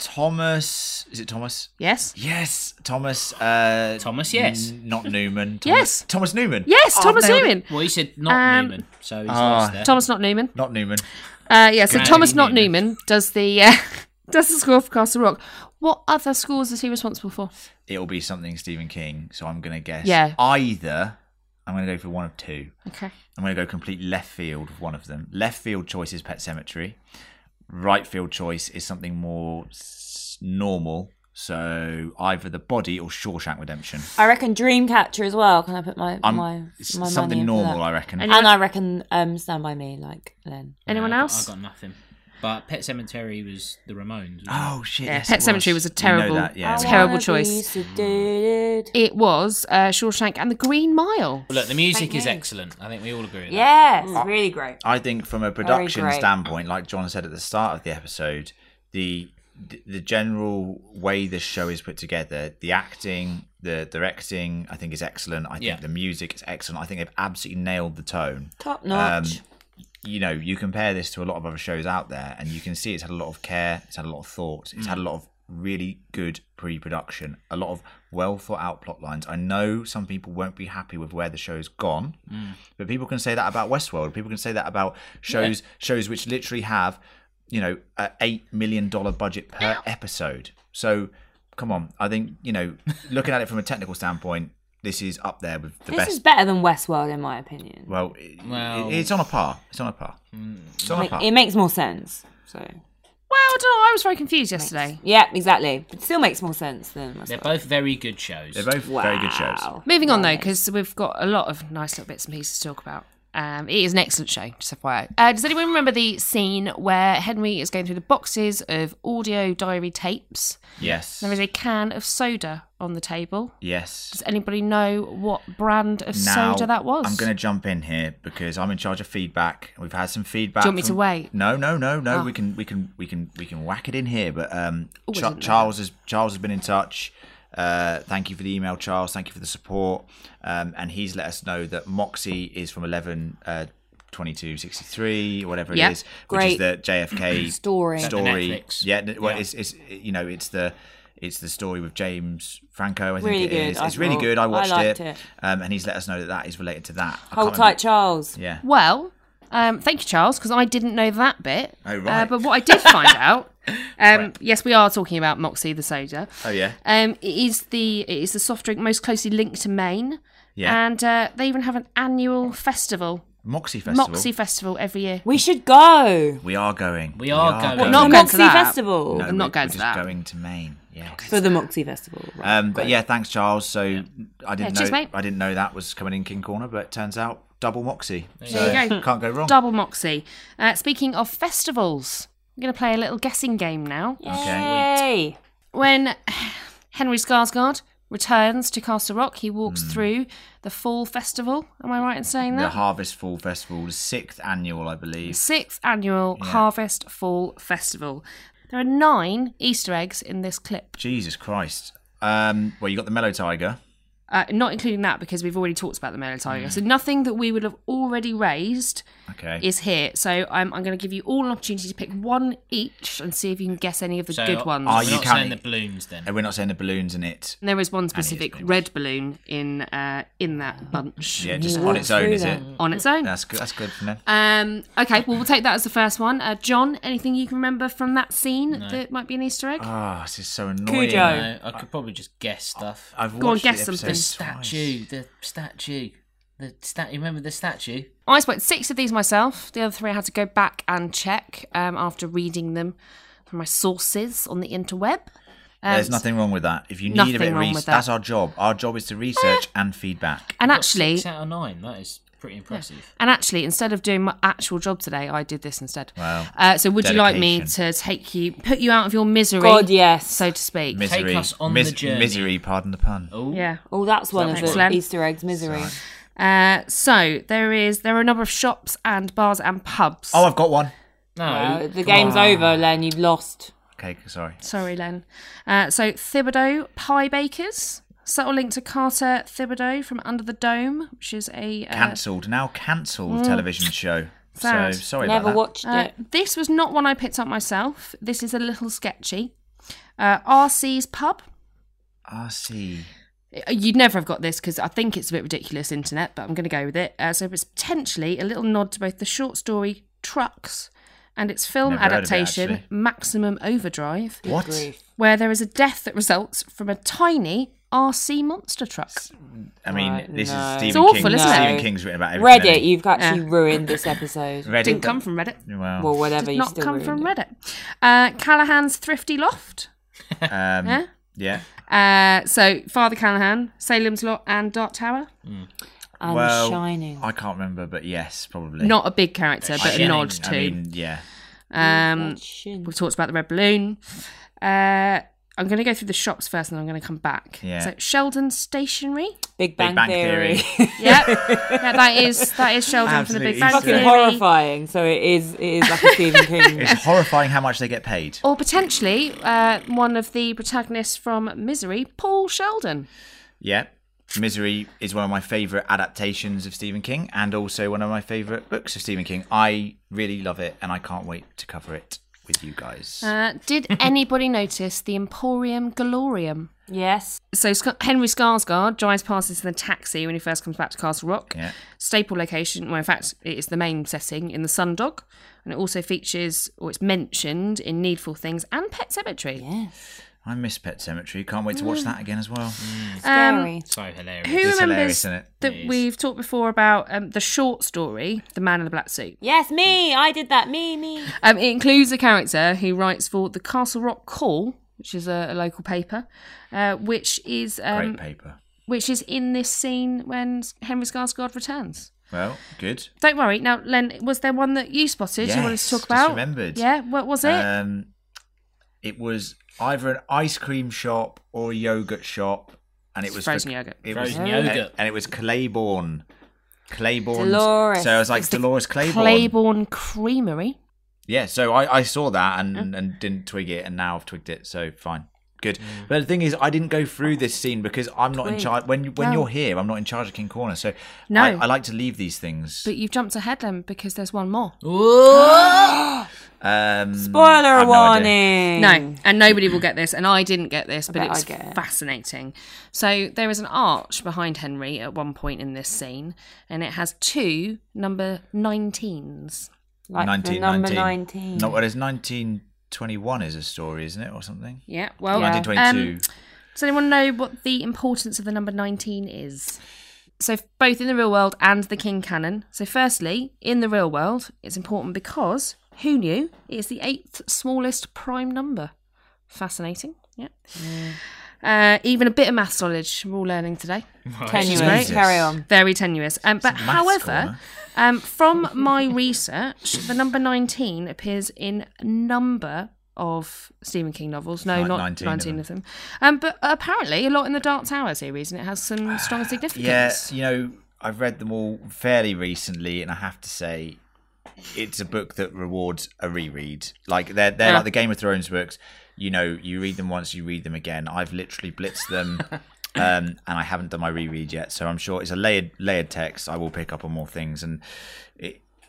Thomas. Is it Thomas? Yes. Yes, Thomas. Uh, Thomas, yes. n- not Newman. Thomas, Yes. Thomas Newman. Yes, Oh, Thomas nailed it. Newman. Well, he said not Um, Newman, so he's Ah, lost there. Thomas, not Newman. Not Newman. Uh, yeah, so Granny Thomas, not Newman. Newman, does the uh, does the score for Castle Rock. What other scores is he responsible for? It'll be something Stephen King. So I'm going to guess. Yeah. Either I'm going to go for one of two. Okay. I'm going to go complete left field with one of them. Left field choice is Pet Sematary. Right field choice is something more s- normal. So either the body or Shawshank Redemption. I reckon Dreamcatcher as well. Can I put my I'm- my, my something money in for normal, that? I reckon. Anyone- And I reckon um, Stand by Me, like Len. Anyone I else? I got nothing. But Pet Sematary was the Ramones. Oh shit! Yeah, yes, Pet it Sematary was a terrible- that, yeah. Terrible choice. It was uh, Shawshank and the Green Mile. it? Look, the music Thank is you. excellent. I think we all agree with that. Yes, really great. I think from a production standpoint, like John said at the start of the episode, the the- the general way this show is put together, the acting, the directing, I think is excellent. I think Yeah. the music is excellent. I think they've absolutely nailed the tone. Top notch. You know, you compare this to a lot of other shows out there, and you can see it's had a lot of care, it's had a lot of thought, it's had a mm. lot of really good pre-production, a lot of well thought out plot lines. I know some people won't be happy with where the show's gone, mm. but people can say that about Westworld. People can say that about shows shows which literally have, you know, a eight million dollar budget per episode. So, come on, I think you know, looking at it from a technical standpoint, this is up there with the This best. This is better than Westworld, in my opinion. well, it- Well- it- it's on a par. It's on a par. Mm. It's on a par. it makes more sense. So Well, I don't know. I was very confused yesterday. yeah, exactly. It still makes more sense than They're both very good shows. They're both very good shows. Moving on though, because we've got a lot of nice little bits and pieces to talk about. Um, it is an excellent show, just FYI. Uh, does anyone remember the scene where Henry is going through the boxes of audio diary tapes? Yes. There is a can of soda on the table. Yes. Does anybody know what brand of Now, soda that was? I'm going to jump in here because I'm in charge of feedback. We've had some feedback. Do you want me to from- wait? No, no, no, no. Oh. We can, we can, we can, we can whack it in here. But um, Cha- didn't know Charles has Charles has been in touch. Uh, thank you for the email, Charles. Thank you for the support. Um, and he's let us know that Moxie is from 11. Uh, 2263 or whatever Yep. it is which is the JFK Story. story Netflix. yeah well Yeah. it's it's you know it's the it's the story with James Franco I think Really it good, is I it's really good I I watched liked it, it. Um, and he's let us know that that is related to that I Hold tight, remember- Charles. yeah Well, um, thank you, Charles, because I didn't know that bit. Oh, Uh, right. but what I did find out, um, yes, we are talking about Moxie the soda. oh yeah Um, it is the it is the soft drink most closely linked to Maine. Yeah. And uh, they even have an annual festival, Moxie Festival Moxie Festival, every year. We should go. we are going We are going. Well, not going to Moxie that. Festival no, I'm not going we're to just that. going to Maine yeah for the Moxie Festival. Right. um, but yeah thanks Charles so I didn't Yeah, cheers, know mate. I didn't know that was coming in King Corner but it turns out double Moxie so There you go. can't go wrong Double Moxie. Uh, speaking of festivals, I'm going to play a little guessing game now. Yay! When Henry Skarsgård returns to Castle Rock, he walks Hmm. through the Fall Festival. Am I right in saying that? the that? Harvest Fall Festival the sixth annual I believe Sixth annual Harvest Fall Festival. There are nine Easter eggs in this clip. Jesus Christ um, well you got the Mellow Tiger Uh, not including that because we've already talked about the Mellow Tiger. Hmm. So nothing that we would have already raised okay is here. So I'm, I'm going to give you all an opportunity to pick one each and see if you can guess any of the So, good ones. are We're you not counting- saying the balloons then. and we're not saying the balloons in it And there is one Any of the specific balloons. red balloon in uh, in that bunch yeah just on its own is it on its own. that's good that's good for them Um, okay, well we'll take that as the first one. Uh, John, anything you can remember from that scene that might be an Easter egg? Oh, this is so annoying. Cujo. No, I could probably just guess stuff. I've Go on, watched guess the something. episode The twice. statue, the statue, the statue. Remember the statue? I spotted six of these myself. The other three I had to go back and check um, after reading them from my sources on the interweb. Um, There's nothing wrong with that. If you need a bit of research, that. that's our job. Our job is to research and feedback. And Got actually, six out of nine. That is pretty impressive. and actually, instead of doing my actual job today, I did this instead. Wow. Uh, so, would you like me to take you, put you out of your misery? God, yes. so to speak. Misery. us on Mis- the journey. Misery, pardon the pun. Oh, yeah. Oh, that's one of the Excellent. Easter eggs. Misery. Uh, so there is there are a number of shops and bars and pubs. Oh, I've got one. no. Uh, the game's over, Len. You've lost. Okay, sorry. Sorry, Len. Uh, so Thibodeau Pie Bakers. Subtle link to Carter Thibodeau from Under the Dome, which is a uh, Cancelled. Now cancelled television show. Sad. So sorry Never about watched Uh, it. this was not one I picked up myself. This is a little sketchy. Uh, RC's Pub. RC. Uh, You'd never have got this because I think it's a bit ridiculous, internet, but I'm going to go with it. Uh, so it's potentially a little nod to both the short story Trucks and its film Never heard of it, adaptation. Maximum Overdrive, What? Where there is a death that results from a tiny RC monster truck. I mean, Right, this no. is Stephen It's awful, King. isn't it? Stephen King's written about everything. Reddit, you've actually Yeah. ruined this episode. Reddit. Didn't come from Reddit. Well, Well, whatever. Did you not still come from it. Reddit. Uh, Callahan's Thrifty Loft. um, Yeah? Yeah. Uh, so Father Callahan, Salem's Lot, and Dark Tower. And well, Shining. I can't remember, but yes, probably. Not a big character, but a Shining, nod to. I mean, yeah. um, we've talked about the red balloon. Uh, I'm going to go through the shops first, and I'm going to come back. Yeah. So Sheldon Stationery. Big Bang, Bang Theory. Theory. Yep, yeah, that is that is Sheldon from the Big Absolutely. Bang Fucking Theory. horrifying. So it is. It is like a Stephen King. It's horrifying how much they get paid. Or potentially uh, one of the protagonists from Misery, Paul Sheldon. Yeah. Misery is one of my favourite adaptations of Stephen King and also one of my favourite books of Stephen King. I really love it and I can't wait to cover it with you guys. Uh, did anybody notice the Emporium Galorium? Yes. So Sc- Henry Skarsgård drives past this in the taxi when he first comes back to Castle Rock. Yeah. Staple location, well, in fact, it is the main setting in the Sun Dog, and it also features, or it's mentioned in Needful Things and Pet Sematary. Yes. I miss Pet Sematary. Can't wait to watch that again as well. Scary. So hilarious. Who It's hilarious, remembers isn't it? that It is. we've talked before about um, the short story, The Man in the Black Suit? Yes, me. I did that. Me, me. Um, it includes a character who writes for the Castle Rock Call, which is a, a local paper, uh, which is um, Great paper. which is in this scene when Henry Skarsgård returns. Well, good. Don't worry. Now, Len, was there one that you spotted you wanted to talk just about? remembered. Yeah, what was it? Um, it was either an ice cream shop or a yogurt shop, and it It's was frozen for, yogurt. It Frozen was, yogurt. and it was Claiborne. Claiborne. Dolores. So I was like It's the Dolores Claiborne. Claiborne Creamery. Yeah, so I, I saw that and, mm. and didn't twig it, and now I've twigged it, so fine. Good. Mm. But the thing is, I didn't go through this scene because I'm not in charge. When you- when No. you're here, I'm not in charge of King Corner, so No. I, I like to leave these things. But you've jumped ahead, Len, because there's one more. Um, Spoiler I've no idea. warning. No, and nobody will get this, and I didn't get this, but bet it's I get it. fascinating. So there is an arch behind Henry at one point in this scene, and it has two number 19s. Like the number 19. No, what is 1921 is a story, isn't it, or something? Yeah, well, Yeah. 1922. Um, does anyone know what the importance of the number 19 is? So, both in the real world and the King canon. So, firstly, in the real world, it's important because who knew it is the eighth smallest prime number? Fascinating. Yeah. Uh, even a bit of maths knowledge we're all learning today. Tenuous. great. Carry on. Very tenuous. Um, but however, um, from my research, the number 19 appears in a number of Stephen King novels. No, Like not 19 19, of of them. Um, but apparently a lot in the Dark Tower series, and it has some strong significance. Yeah, significance. you know, I've read them all fairly recently, and I have to say, it's a book that rewards a reread. Like they're they're Yeah. like the Game of Thrones books. You know, you read them once, you read them again. I've literally blitzed them, um, and I haven't done my reread yet. So I'm sure it's a layered layered text. I will pick up on more things, and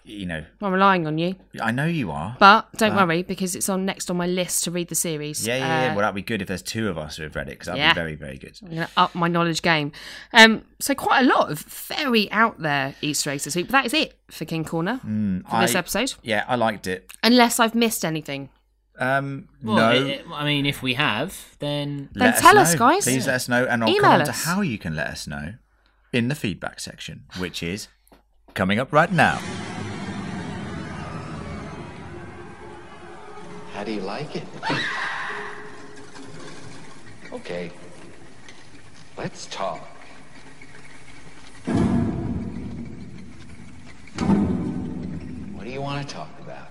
you know, I'm relying on you. I know you are. But don't But- worry, because it's on next on my list to read the series. yeah, yeah, yeah. Uh, Well, that'd be good if there's two of us who have read it because that'd Yeah. be very, very good. I'm going to up my knowledge game. Um, so quite a lot of very out there Easter eggs this week. But that is it for King Corner for this episode. Yeah, I liked it. Unless I've missed anything. Um, Well, no. it- I mean, if we have, then Then tell us, know. guys. Please let us know, and I'll Email come on to us. how you can let us know in the feedback section, which is coming up right now. How do you like it? Okay. Let's talk. What do you want to talk about?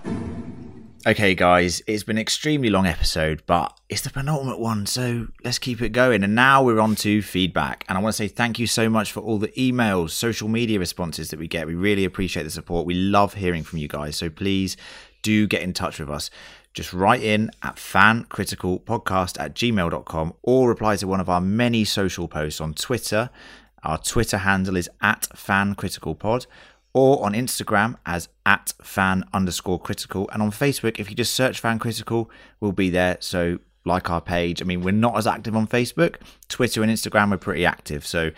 Okay, guys, it's been an extremely long episode, but it's the penultimate one, so let's keep it going. And now we're on to feedback. And I want to say thank you so much for all the emails, social media responses that we get. We really appreciate the support. We love hearing from you guys. So please do get in touch with us. Just write in at fancriticalpodcast at gmail.com or reply to one of our many social posts on Twitter. Our Twitter handle is at fancriticalpod or on Instagram as at fan underscore critical. And on Facebook, if you just search fan critical, we'll be there. So like our page. I mean, we're not as active on Facebook. Twitter and Instagram We're pretty active. So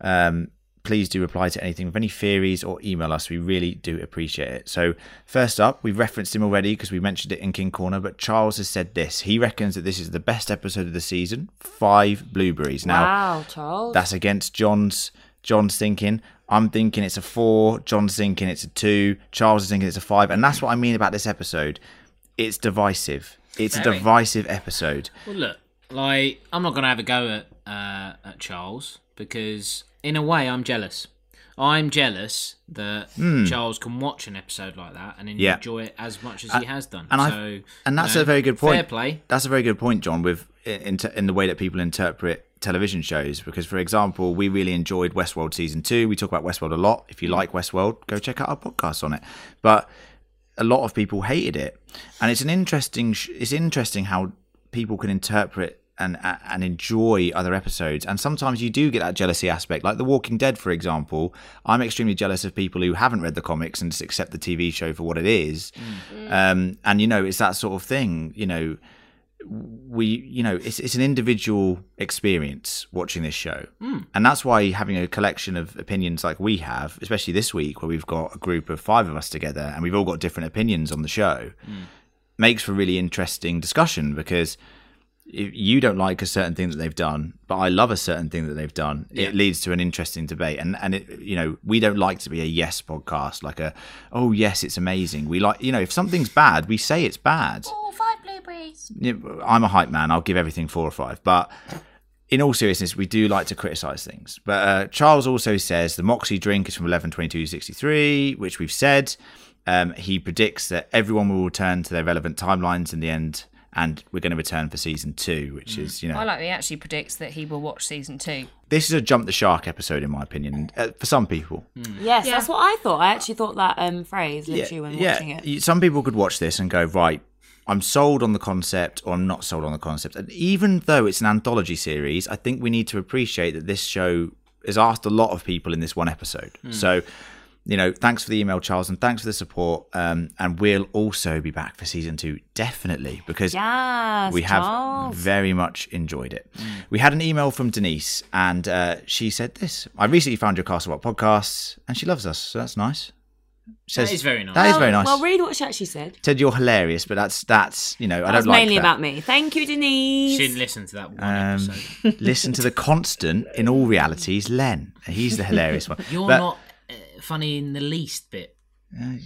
um, please do reply to anything with any theories or email us. We really do appreciate it. So first up, we've referenced him already because we mentioned it in King Corner, but Charles has said this. He reckons that this is the best episode of the season. Five blueberries. Now, wow, Charles. that's against John's John's thinking. I'm thinking it's a four. John's thinking it's a two. Charles is thinking it's a five. And that's what I mean about this episode. It's divisive. It's a divisive episode. Well, look, like I'm not gonna have a go at uh, at Charles because in a way I'm jealous. I'm jealous that Charles can watch an episode like that and Hmm. Yeah. enjoy it as much as And- he has done. and so, and that's you know, a very good point. Fair play. That's a very good point, John. With in, in the way that people interpret television shows, because for example, we really enjoyed Westworld season two. We talk about Westworld a lot. If you like Westworld, go check out our podcast on it. But a lot of people hated it, and it's an interesting. sh- It's interesting how people can interpret and and enjoy other episodes. And sometimes you do get that jealousy aspect, like The Walking Dead, for example. I'm extremely jealous of people who haven't read the comics and just accept the TV show for what it is. Um, and you know, it's that sort of thing. You know, we you know it's it's an individual experience watching this show Mm. and that's why having a collection of opinions like we have especially this week where we've got a group of five of us together and we've all got different opinions on the show Mm. makes for really interesting discussion because you don't like a certain thing that they've done but i love a certain thing that they've done Yeah. it leads to an interesting debate and and it you know we don't like to be a yes podcast like a oh yes it's amazing we like you know if something's bad we say it's bad Oh, five blueberries. yeah, I'm a hype man. I'll give everything four or five. But in all seriousness, we do like to criticize things. But uh, Charles also says the Moxie drink is from 112263, which we've said. Um, he predicts that everyone will return to their relevant timelines in the end, and we're going to return for season two, which is, you know, I like he actually predicts that he will watch season two. this is a jump the shark episode, in my opinion, uh, for some people. Yes, Yeah. that's what I thought. I actually thought that um, phrase literally when watching it. y- Some people could watch this and go, right, I'm sold on the concept or I'm not sold on the concept. And even though it's an anthology series, I think we need to appreciate that this show has asked a lot of people in this one episode. Hmm. So, you know, thanks for the email, Charles, and thanks for the support. Um, and we'll also be back for season two, definitely, because Yes, we have Charles. very much enjoyed it. We had an email from Denise, and uh, she said this I recently found your Castle Rock podcast, and she loves us, so that's nice. She That is very nice. That is Well- very nice. Well, read what she actually said. Said you're hilarious, but that's that's you know I That was don't like mainly that. about me. Thank you, Denise. She didn't listen to that one Um, episode. listen to the constant in all realities, Len. He's the hilarious one. You're But not funny in the least bit. I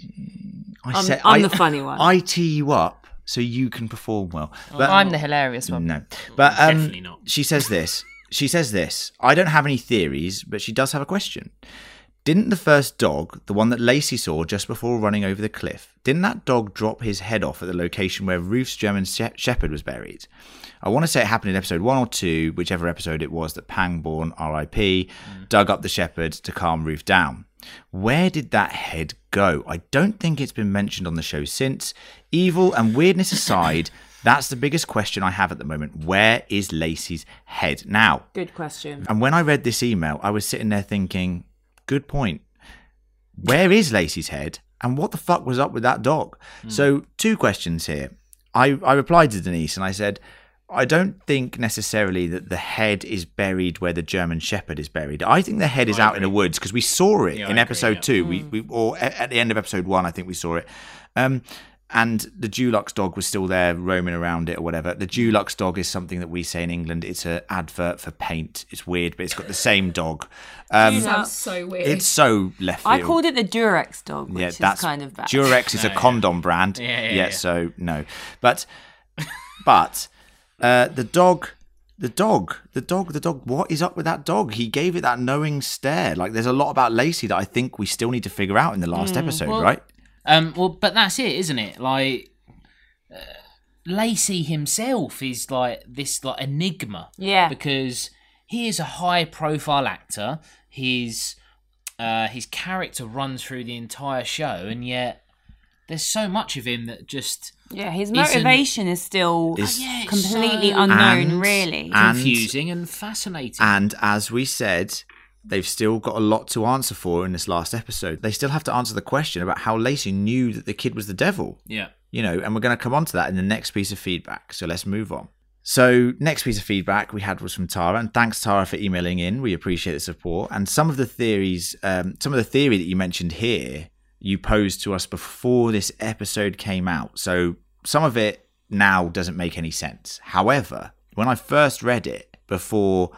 I'm- said- I'm I- the funny one. I tee you up so you can perform well. But I'm the hilarious one. no, but um, Definitely not. She says this. She says this. I don't have any theories, but she does have a question. Didn't the first dog, the one that Lacy saw just before running over the cliff, didn't that dog drop his head off at the location where Ruth's German she- Shepherd was buried? I want to say it happened in episode one or two, whichever episode it was that Pangborn, RIP, mm. dug up the shepherd to calm Ruth down. Where did that head go? I don't think it's been mentioned on the show since. Evil and weirdness aside, that's the biggest question I have at the moment. Where is Lacy's head now? Good question. And when I read this email, I was sitting there thinking, good point. Where is Lacy's head? And what the fuck was up with that dog? So, two questions here. I, I replied to Denise and I said, I don't think necessarily that the head is buried where the German Shepherd is buried. I think the head is I out in the woods because we saw it Yeah, I in agree, episode yeah. two. We, we or at the end of episode one, I think we saw it. Um, and the Dulux dog was still there roaming around it or whatever. The Dulux dog is something that we say in England. It's an advert for paint. It's weird, but it's got the same dog. Um, Sounds so weird. it's so left field. I called it the Durex dog, which yeah, is that's kind of bad. Durex is a No, yeah. condom brand. Yeah, yeah, yeah. so no, but but uh, the dog. The dog, the dog, the dog. What is up with that dog? He gave it that knowing stare. Like, there's a lot about Lacy that I think we still need to figure out in the last episode, well- right? Um, well, but that's it, isn't it? Like uh, Lacy himself is like this like enigma. Yeah. because he is a high-profile actor. His uh, his character runs through the entire show, and yet there's so much of him that just yeah, his motivation is still Is- Yeah, completely so unknown, And- really. and- confusing and fascinating. And as we said, they've still got a lot to answer for in this last episode. They still have to answer the question about how Lacy knew that the kid was the devil. yeah. you know, and we're going to come on to that in the next piece of feedback. So let's move on. So next piece of feedback we had was from Tara, and thanks Tara for emailing in. We appreciate the support. And some of the theories, um, some of the theory that you mentioned here, you posed to us before this episode came out. So some of it now doesn't make any sense. However, when I first read it before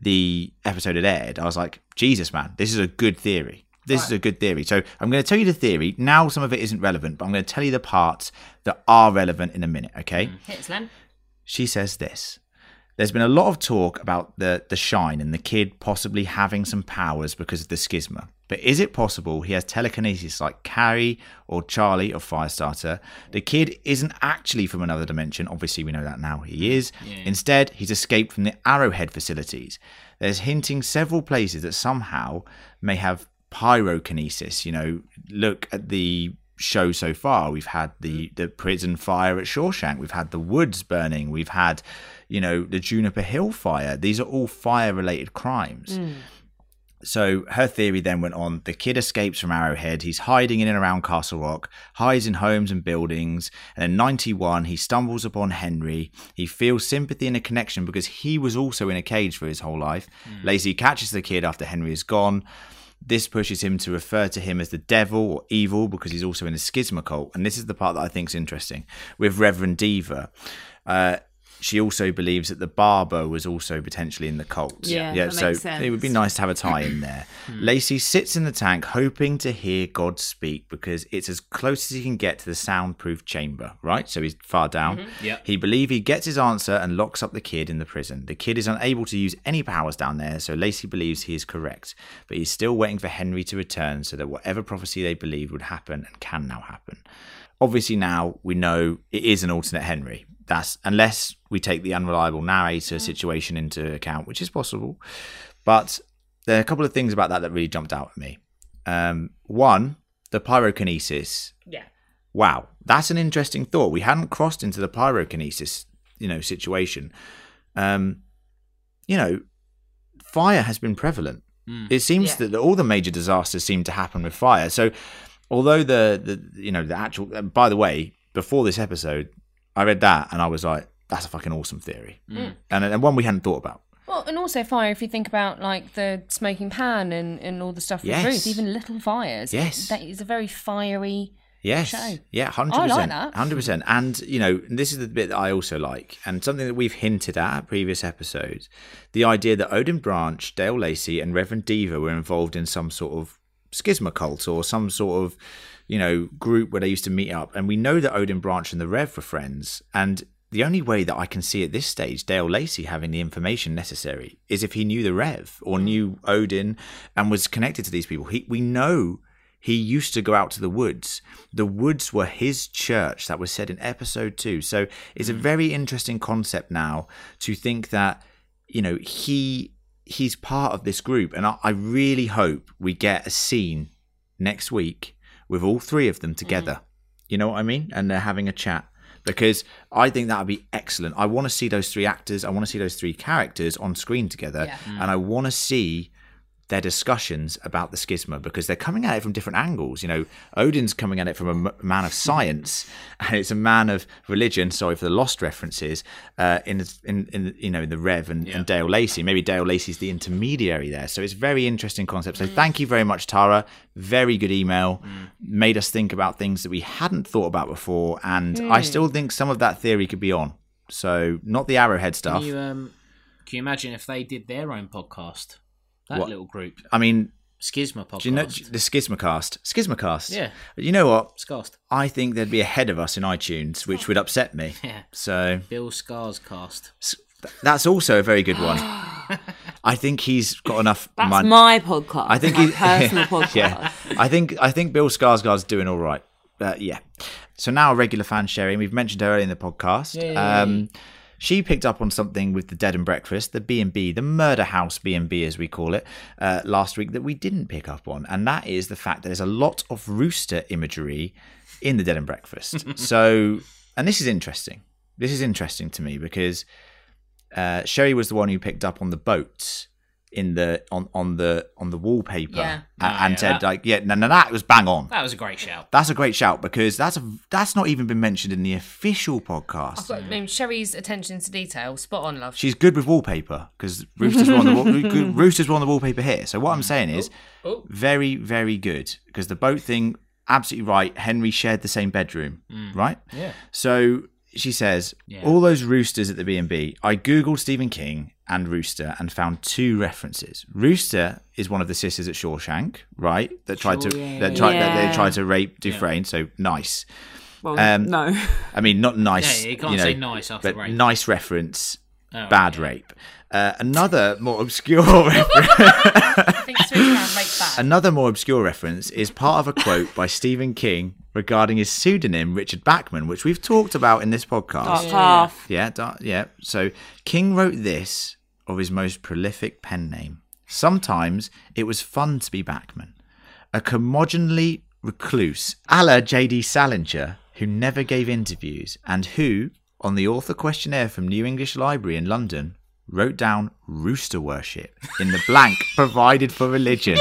the episode had aired, I was like, Jesus, man, this is a good theory. This is a good theory. So I'm going to tell you the theory. Now some of it isn't relevant, but I'm going to tell you the parts that are relevant in a minute, okay? Mm. Hits Len. She says this. There's been a lot of talk about the the shine and the kid possibly having some powers because of the schisma. But is it possible he has telekinesis like Carrie or Charlie of Firestarter? The kid isn't actually from another dimension. Obviously, we know that now he is. Instead, he's escaped from the Arrowhead facilities. There's hinting several places that somehow may have pyrokinesis. You know, look at the show so far. We've had the mm. the prison fire at Shawshank. We've had the woods burning. We've had, you know, the Juniper Hill fire. These are all fire related crimes. So her theory then went on the kid escapes from Arrowhead. He's hiding in and around Castle Rock, hides in homes and buildings. And in 91, he stumbles upon Henry. He feels sympathy and a connection because he was also in a cage for his whole life. Lacy catches the kid after Henry is gone. This pushes him to refer to him as the devil or evil because he's also in a schisma cult. And this is the part that I think is interesting with Reverend Deaver. Uh, she also believes that the barber was also potentially in the cult. Yeah, yeah. So it would be nice to have a tie in there. Lacy sits in the tank hoping to hear God speak because it's as close as he can get to the soundproof chamber, right? So he's far down. Yep. He believes he gets his answer and locks up the kid in the prison. The kid is unable to use any powers down there, so Lacy believes he is correct. But he's still waiting for Henry to return so that whatever prophecy they believed would happen and can now happen. Obviously, now we know it is an alternate Henry. That's unless we take the unreliable narrator situation into account, which is possible. But there are a couple of things about that that really jumped out at me. Um, one, the pyrokinesis. Yeah. Wow, that's an interesting thought. We hadn't crossed into the pyrokinesis, you know, situation. Um, you know, fire has been prevalent. It seems Yeah. that all the major disasters seem to happen with fire. So, although the the you know the actual, by the way, before this episode, I read that and I was like, that's a fucking awesome theory, Mm. and and one we hadn't thought about. Well, and also fire. If you think about like the smoking pan and, and all the stuff with Yes. Ruth, even little fires. Yes. that is a very fiery. Yes. show. Yeah, hundred I like percent. that. Hundred percent. And you know, this is the bit that I also like, and something that we've hinted at at previous episodes: the idea that Odin Branch, Dale Lacy, and Reverend Deaver were involved in some sort of schisma cult or some sort of, you know, group where they used to meet up. And we know that Odin Branch and the Rev were friends, and the only way that I can see at this stage Dale Lacy having the information necessary is if he knew the Rev or mm. knew Odin and was connected to these people. He, we know he used to go out to the woods. The woods were his church. That was said in episode two. So it's a mm. very interesting concept now to think that, you know, he he's part of this group. And I, I really hope we get a scene next week with all three of them together. Mm-hmm. You know what I mean? And they're having a chat. Because I think that would be excellent. I want to see those three actors. I want to see those three characters on screen together. Yeah. And I want to see their discussions about the schisma because they're coming at it from different angles. You know, Odin's coming at it from a m- man of science, and it's a man of religion. Sorry for the lost references uh, in, in in you know in the Rev and, and Dale Lacy. Maybe Dale Lacy's the intermediary there. So it's very interesting concept. So thank you very much, Tara. Very good email. Made us think about things that we hadn't thought about before, and I Mm. still think some of that theory could be on. So not the Arrowhead stuff. Can you um, can you imagine if they did their own podcast? That What? little group, I mean, Schisma podcast. Do you know the Schismacast? Schismacast. Yeah. You know what? Scast. I think they'd be ahead of us in iTunes, which would upset me. Yeah. So Bill Scars cast. that's also a very good one. I think he's got enough. That's mon- my podcast. I think my he- personal podcast. yeah, I think I think Bill Skarsgård's doing all right. Uh, yeah. So now a regular fan Sherry. We've mentioned her earlier in the podcast. Yay. Um, she picked up on something with the Dead and Breakfast, the B and B, the Murder House B and B as we call it, uh, last week that we didn't pick up on, and that is the fact that there's a lot of rooster imagery in the Dead and Breakfast. so, and this is interesting. This is interesting to me because uh, Sherry was the one who picked up on the boats in the on on the on the wallpaper Yeah. a- and, Oh, yeah, said that- like yeah no no that was bang on That was a great shout. that's a great shout because that's a, that's not even been mentioned in the official podcast I've got I mean, Sherry's attention to detail, spot on, love. she's good with wallpaper because roosters were on the wall, roosters were on the wallpaper here so what i'm saying is Oh. very very good because the boat thing absolutely right henry shared the same bedroom Mm. right Yeah. so she says, Yeah. all those roosters at the B&B, I googled Stephen King and Rooster and found two references. Rooster is one of the sisters at Shawshank, right? That tried Sure, to yeah, that yeah, tried that they tried to rape Dufresne, so nice. Well, Um, no. I mean, not nice. Yeah, you can't know, say nice after but rape. nice reference, Oh, bad yeah. rape. Uh, another more obscure reference. I think switch around, make bad. Another more obscure reference is part of a quote by Stephen King regarding his pseudonym Richard Bachman, which we've talked about in this podcast. Dark half. Yeah, dark, yeah. So King wrote this of his most prolific pen name. Sometimes it was fun to be Bachman, a curmudgeonly recluse, a la J.D. Salinger, who never gave interviews and who, on the author questionnaire from New English Library in London wrote down rooster worship in the blank provided for religion.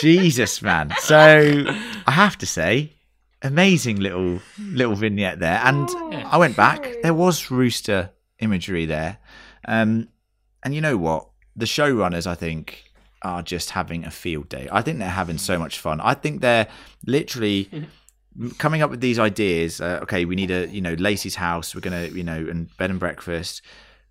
Jesus, man. So I have to say, amazing little little vignette there. And oh, I went back. There was rooster imagery there. Um, and you know what? The showrunners, I think, are just having a field day. I think they're having so much fun. I think they're literally coming up with these ideas. Uh, okay, we need a you know Lacy's house. We're gonna you know and bed and breakfast.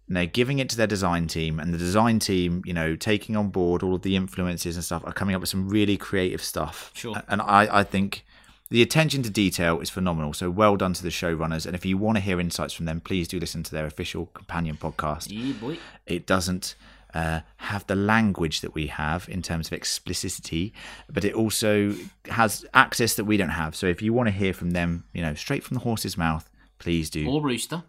And they're giving it to their design team, and the design team, you know, taking on board all of the influences and stuff, are coming up with some really creative stuff. Sure. And I, I think the attention to detail is phenomenal. So well done to the showrunners. And if you want to hear insights from them, please do listen to their official companion podcast. Yeah. It doesn't uh, have the language that we have in terms of explicitity, but it also has access that we don't have. So if you want to hear from them, you know, straight from the horse's mouth, please do. Or rooster.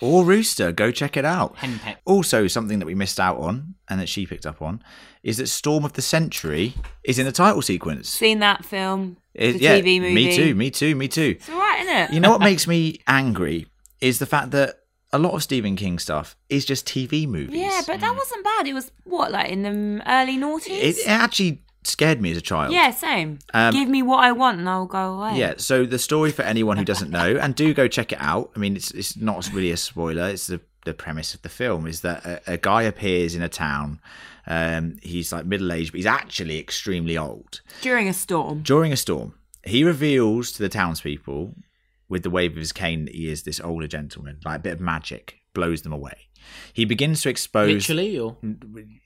Or Rooster, go check it out. Henpeck. Also, something that we missed out on and that she picked up on is that Storm of the Century is in the title sequence. Seen that film, It- the yeah, TV movie. Me too, me too, me too. It's alright, isn't it? You know what makes me angry is the fact that a lot of Stephen King stuff is just TV movies. Yeah, but that mm. wasn't bad. It was what, like in the early noughties? It, it actually scared me as a child. yeah, same. Um, Give me what I want and I'll go away. Yeah, so the story for anyone who doesn't know, and do go check it out. I mean, it's it's not really a spoiler. It's the the premise of the film is that a, a guy appears in a town. Um, he's like middle aged, but he's actually extremely old. During a storm. During a storm, he reveals to the townspeople, with the wave of his cane, that he is this older gentleman. Like a bit of magic blows them away. He begins to expose Literally, or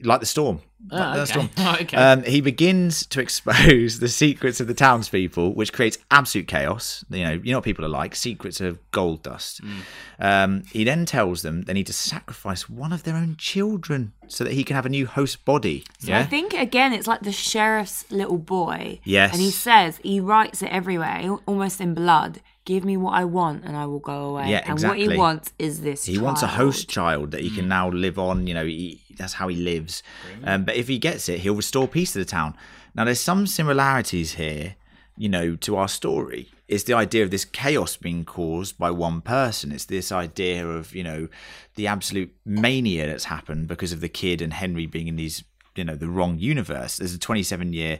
like the storm. Ah, Like the okay. storm. Oh, okay. Um, he begins to expose the secrets of the townspeople, which creates absolute chaos. You know, you know what people are like: secrets of gold dust. Mm. Um, he then tells them they need to sacrifice one of their own children so that he can have a new host body. So I think again, it's like the sheriff's little boy. Yes. And he says he writes it everywhere, almost in blood. Give me what I want, and I will go away. Yeah, And what he wants is this. He wants a host child that he can now live on. You know, he, that's how he lives. Um, but if he gets it, he'll restore peace to the town. Now, there's some similarities here, you know, to our story. It's the idea of this chaos being caused by one person. It's this idea of, you know, the absolute mania that's happened because of the kid and Henry being in these, you know, the wrong universe. There's a 27 year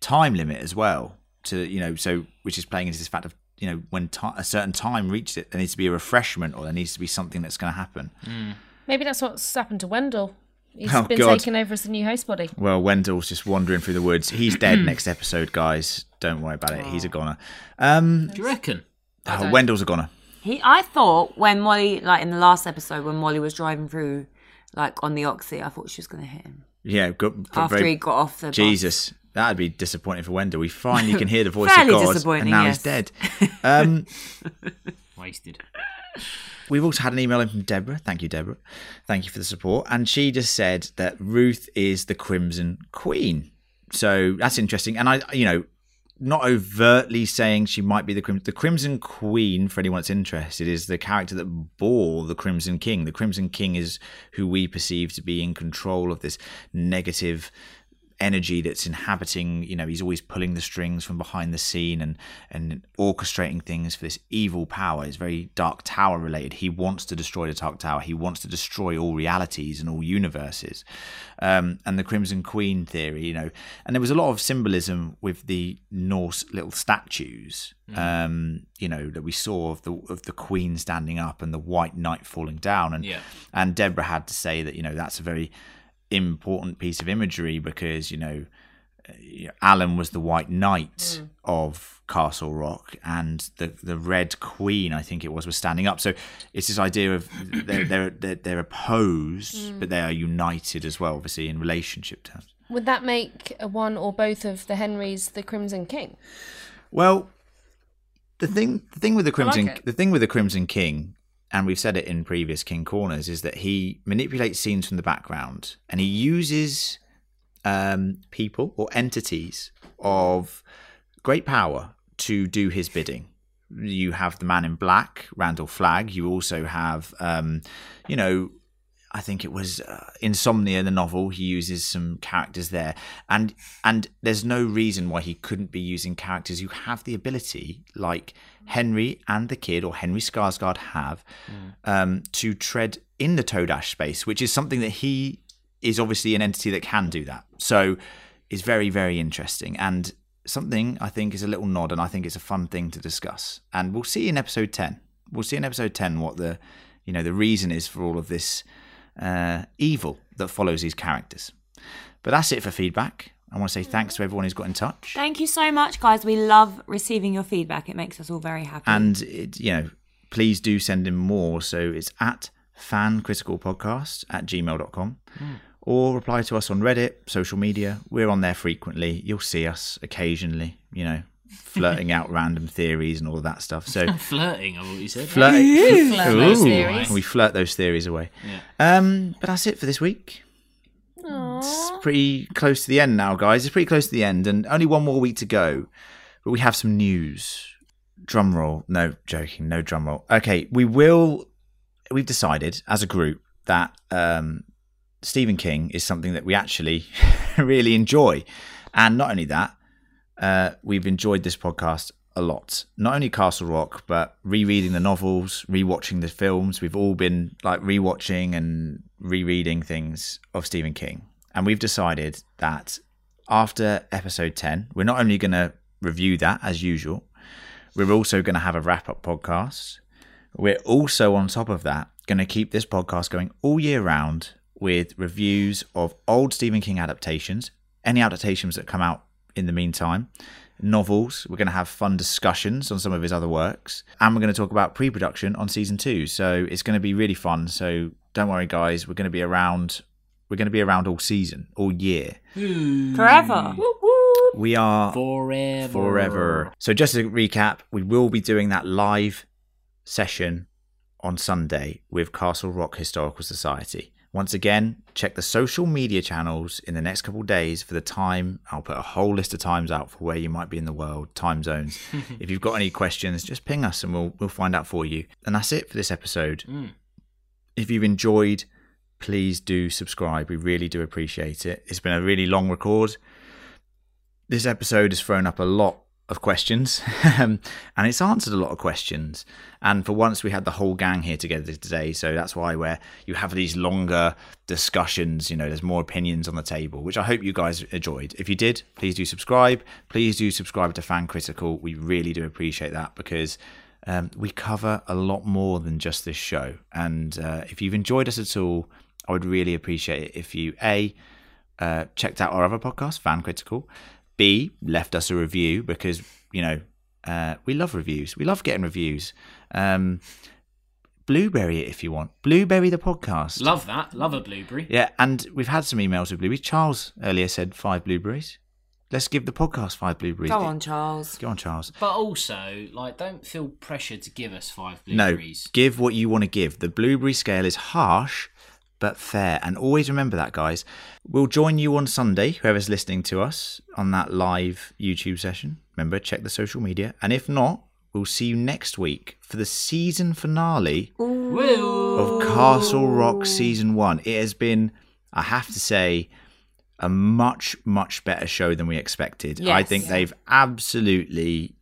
time limit as well to you know so which is playing into this fact of you know when ti a certain time reaches it there needs to be a refreshment or there needs to be something that's going to happen Maybe that's what's happened to Wendell. He's Oh, been God. taken over as the new host body. well wendell's just wandering through the woods. He's dead next episode guys. Don't worry about it. He's a goner. Um do you reckon? oh, wendell's a goner. He, I thought when Molly, like in the last episode, when Molly was driving through, like on the oxy, I thought she was going to hit him. Yeah good, after very- he got off the bus. Jesus that'd be disappointing for wendell we finally can hear the voice of god and now yes. he's dead um Wasted. We've also had an email in from Deborah. Thank you, Deborah. Thank you for the support. And she just said that Ruth is the Crimson Queen. So that's interesting. And I, you know, not overtly saying she might be the Crimson. The Crimson Queen, for anyone that's interested, is the character that bore the Crimson King. The Crimson King is who we perceive to be in control of this negative energy that's inhabiting you know he's always pulling the strings from behind the scene and and orchestrating things for this evil power. It's very dark tower related. He wants to destroy the dark tower. He wants to destroy all realities and all universes. Um, and the crimson queen theory you know and there was a lot of symbolism with the norse little statues um, you know that we saw of the of the queen standing up and the white knight falling down. And Yeah. and deborah had to say that you know that's a very important piece of imagery because you know uh, Alan was the White Knight of Castle Rock, and the the Red Queen, I think it was, was standing up. So it's this idea of they're they're they're, they're opposed, but they are united as well, obviously in relationship terms. Would that make a one or both of the Henrys the Crimson King? Well, the thing the thing with the Crimson it. the thing with the Crimson King, and we've said it in previous King corners, is that he manipulates scenes from the background and he uses um, people or entities of great power to do his bidding. You have the man in black, Randall Flagg. You also have, um, you know, I think it was uh, Insomnia, the novel. He uses some characters there, and and there's no reason why he couldn't be using characters who have the ability, like Henry and the kid, or Henry Skarsgård have, um, to tread in the Todash space, which is something that he is obviously an entity that can do that. So it's very very interesting and something I think is a little nod, and I think it's a fun thing to discuss. And we'll see in episode ten. We'll see in episode ten what the you know the reason is for all of this uh, evil that follows these characters. But that's it for feedback. I want to say thanks to everyone who's got in touch. Thank you so much, guys. We love receiving your feedback. It makes us all very happy. And it, you know, please do send in more. So it's at fancriticalpodcast at gmail.com or reply to us on Reddit, social media. We're on there frequently. You'll see us occasionally, you know, flirting out random theories and all of that stuff. So Flirting, I what you said. flirting. Flirt those theories. We flirt those theories away. Yeah. Um, but that's it for this week. It's pretty close to the end now, guys. It's pretty close to the end, and only one more week to go. But we have some news. Drum roll. No, joking. No drum roll. Okay, we will. We've decided as a group that um, Stephen King is something that we actually really enjoy, and not only that, uh, we've enjoyed this podcast a lot. Not only Castle Rock, but rereading the novels, rewatching the films. We've all been like rewatching and rereading things of Stephen King. And we've decided that after episode 10, we're not only going to review that as usual, we're also going to have a wrap up podcast. We're also, on top of that, going to keep this podcast going all year round with reviews of old Stephen King adaptations, any adaptations that come out in the meantime, novels. We're going to have fun discussions on some of his other works, and we're going to talk about pre production on season two. So it's going to be really fun. So don't worry, guys. We're going to be around. We're going to be around all season, all year. Hmm. Forever. We are Forever. forever. So just to recap, we will be doing that live session on Sunday with Castle Rock Historical Society. Once again, check the social media channels in the next couple of days for the time. I'll put a whole list of times out for where you might be in the world, time zones. if you've got any questions, just ping us and we'll we'll find out for you. And that's it for this episode. Mm. If you've enjoyed, please do subscribe. We really do appreciate it. It's been a really long record this episode has thrown up a lot of questions um, and it's answered a lot of questions. And for once we had the whole gang here together today so that's why where you have these longer discussions you know there's more opinions on the table which i hope you guys enjoyed. If you did please do subscribe. Please do subscribe to fan critical. We really do appreciate that because um, we cover a lot more than just this show. And uh, if you've enjoyed us at all i would really appreciate it if you a uh, checked out our other podcast, Fan Critical. B, left us a review because, you know, uh, we love reviews. We love getting reviews. Um, Blueberry it if you want. Blueberry the podcast. Love that. Love a blueberry. Yeah, and we've had some emails with blueberries. Charles earlier said five blueberries. Let's give the podcast five blueberries. Go on, Charles. Go on, Charles. But also, like, don't feel pressure to give us five blueberries. No, give what you want to give. The blueberry scale is harsh but fair. And always remember that, guys. We'll join you on Sunday, whoever's listening to us on that live YouTube session. Remember, check the social media. And if not, we'll see you next week for the season finale of Castle Rock Season 1. It has been, I have to say, a much, much better show than we expected. I Yes. think they've absolutely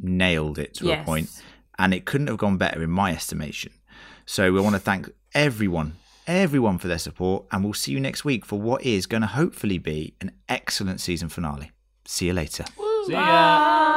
nailed it to a point, and it couldn't have gone better in my estimation. So we want to thank everyone, everyone for their support, and we'll see you next week for what is going to hopefully be an excellent season finale. See you later. See ya.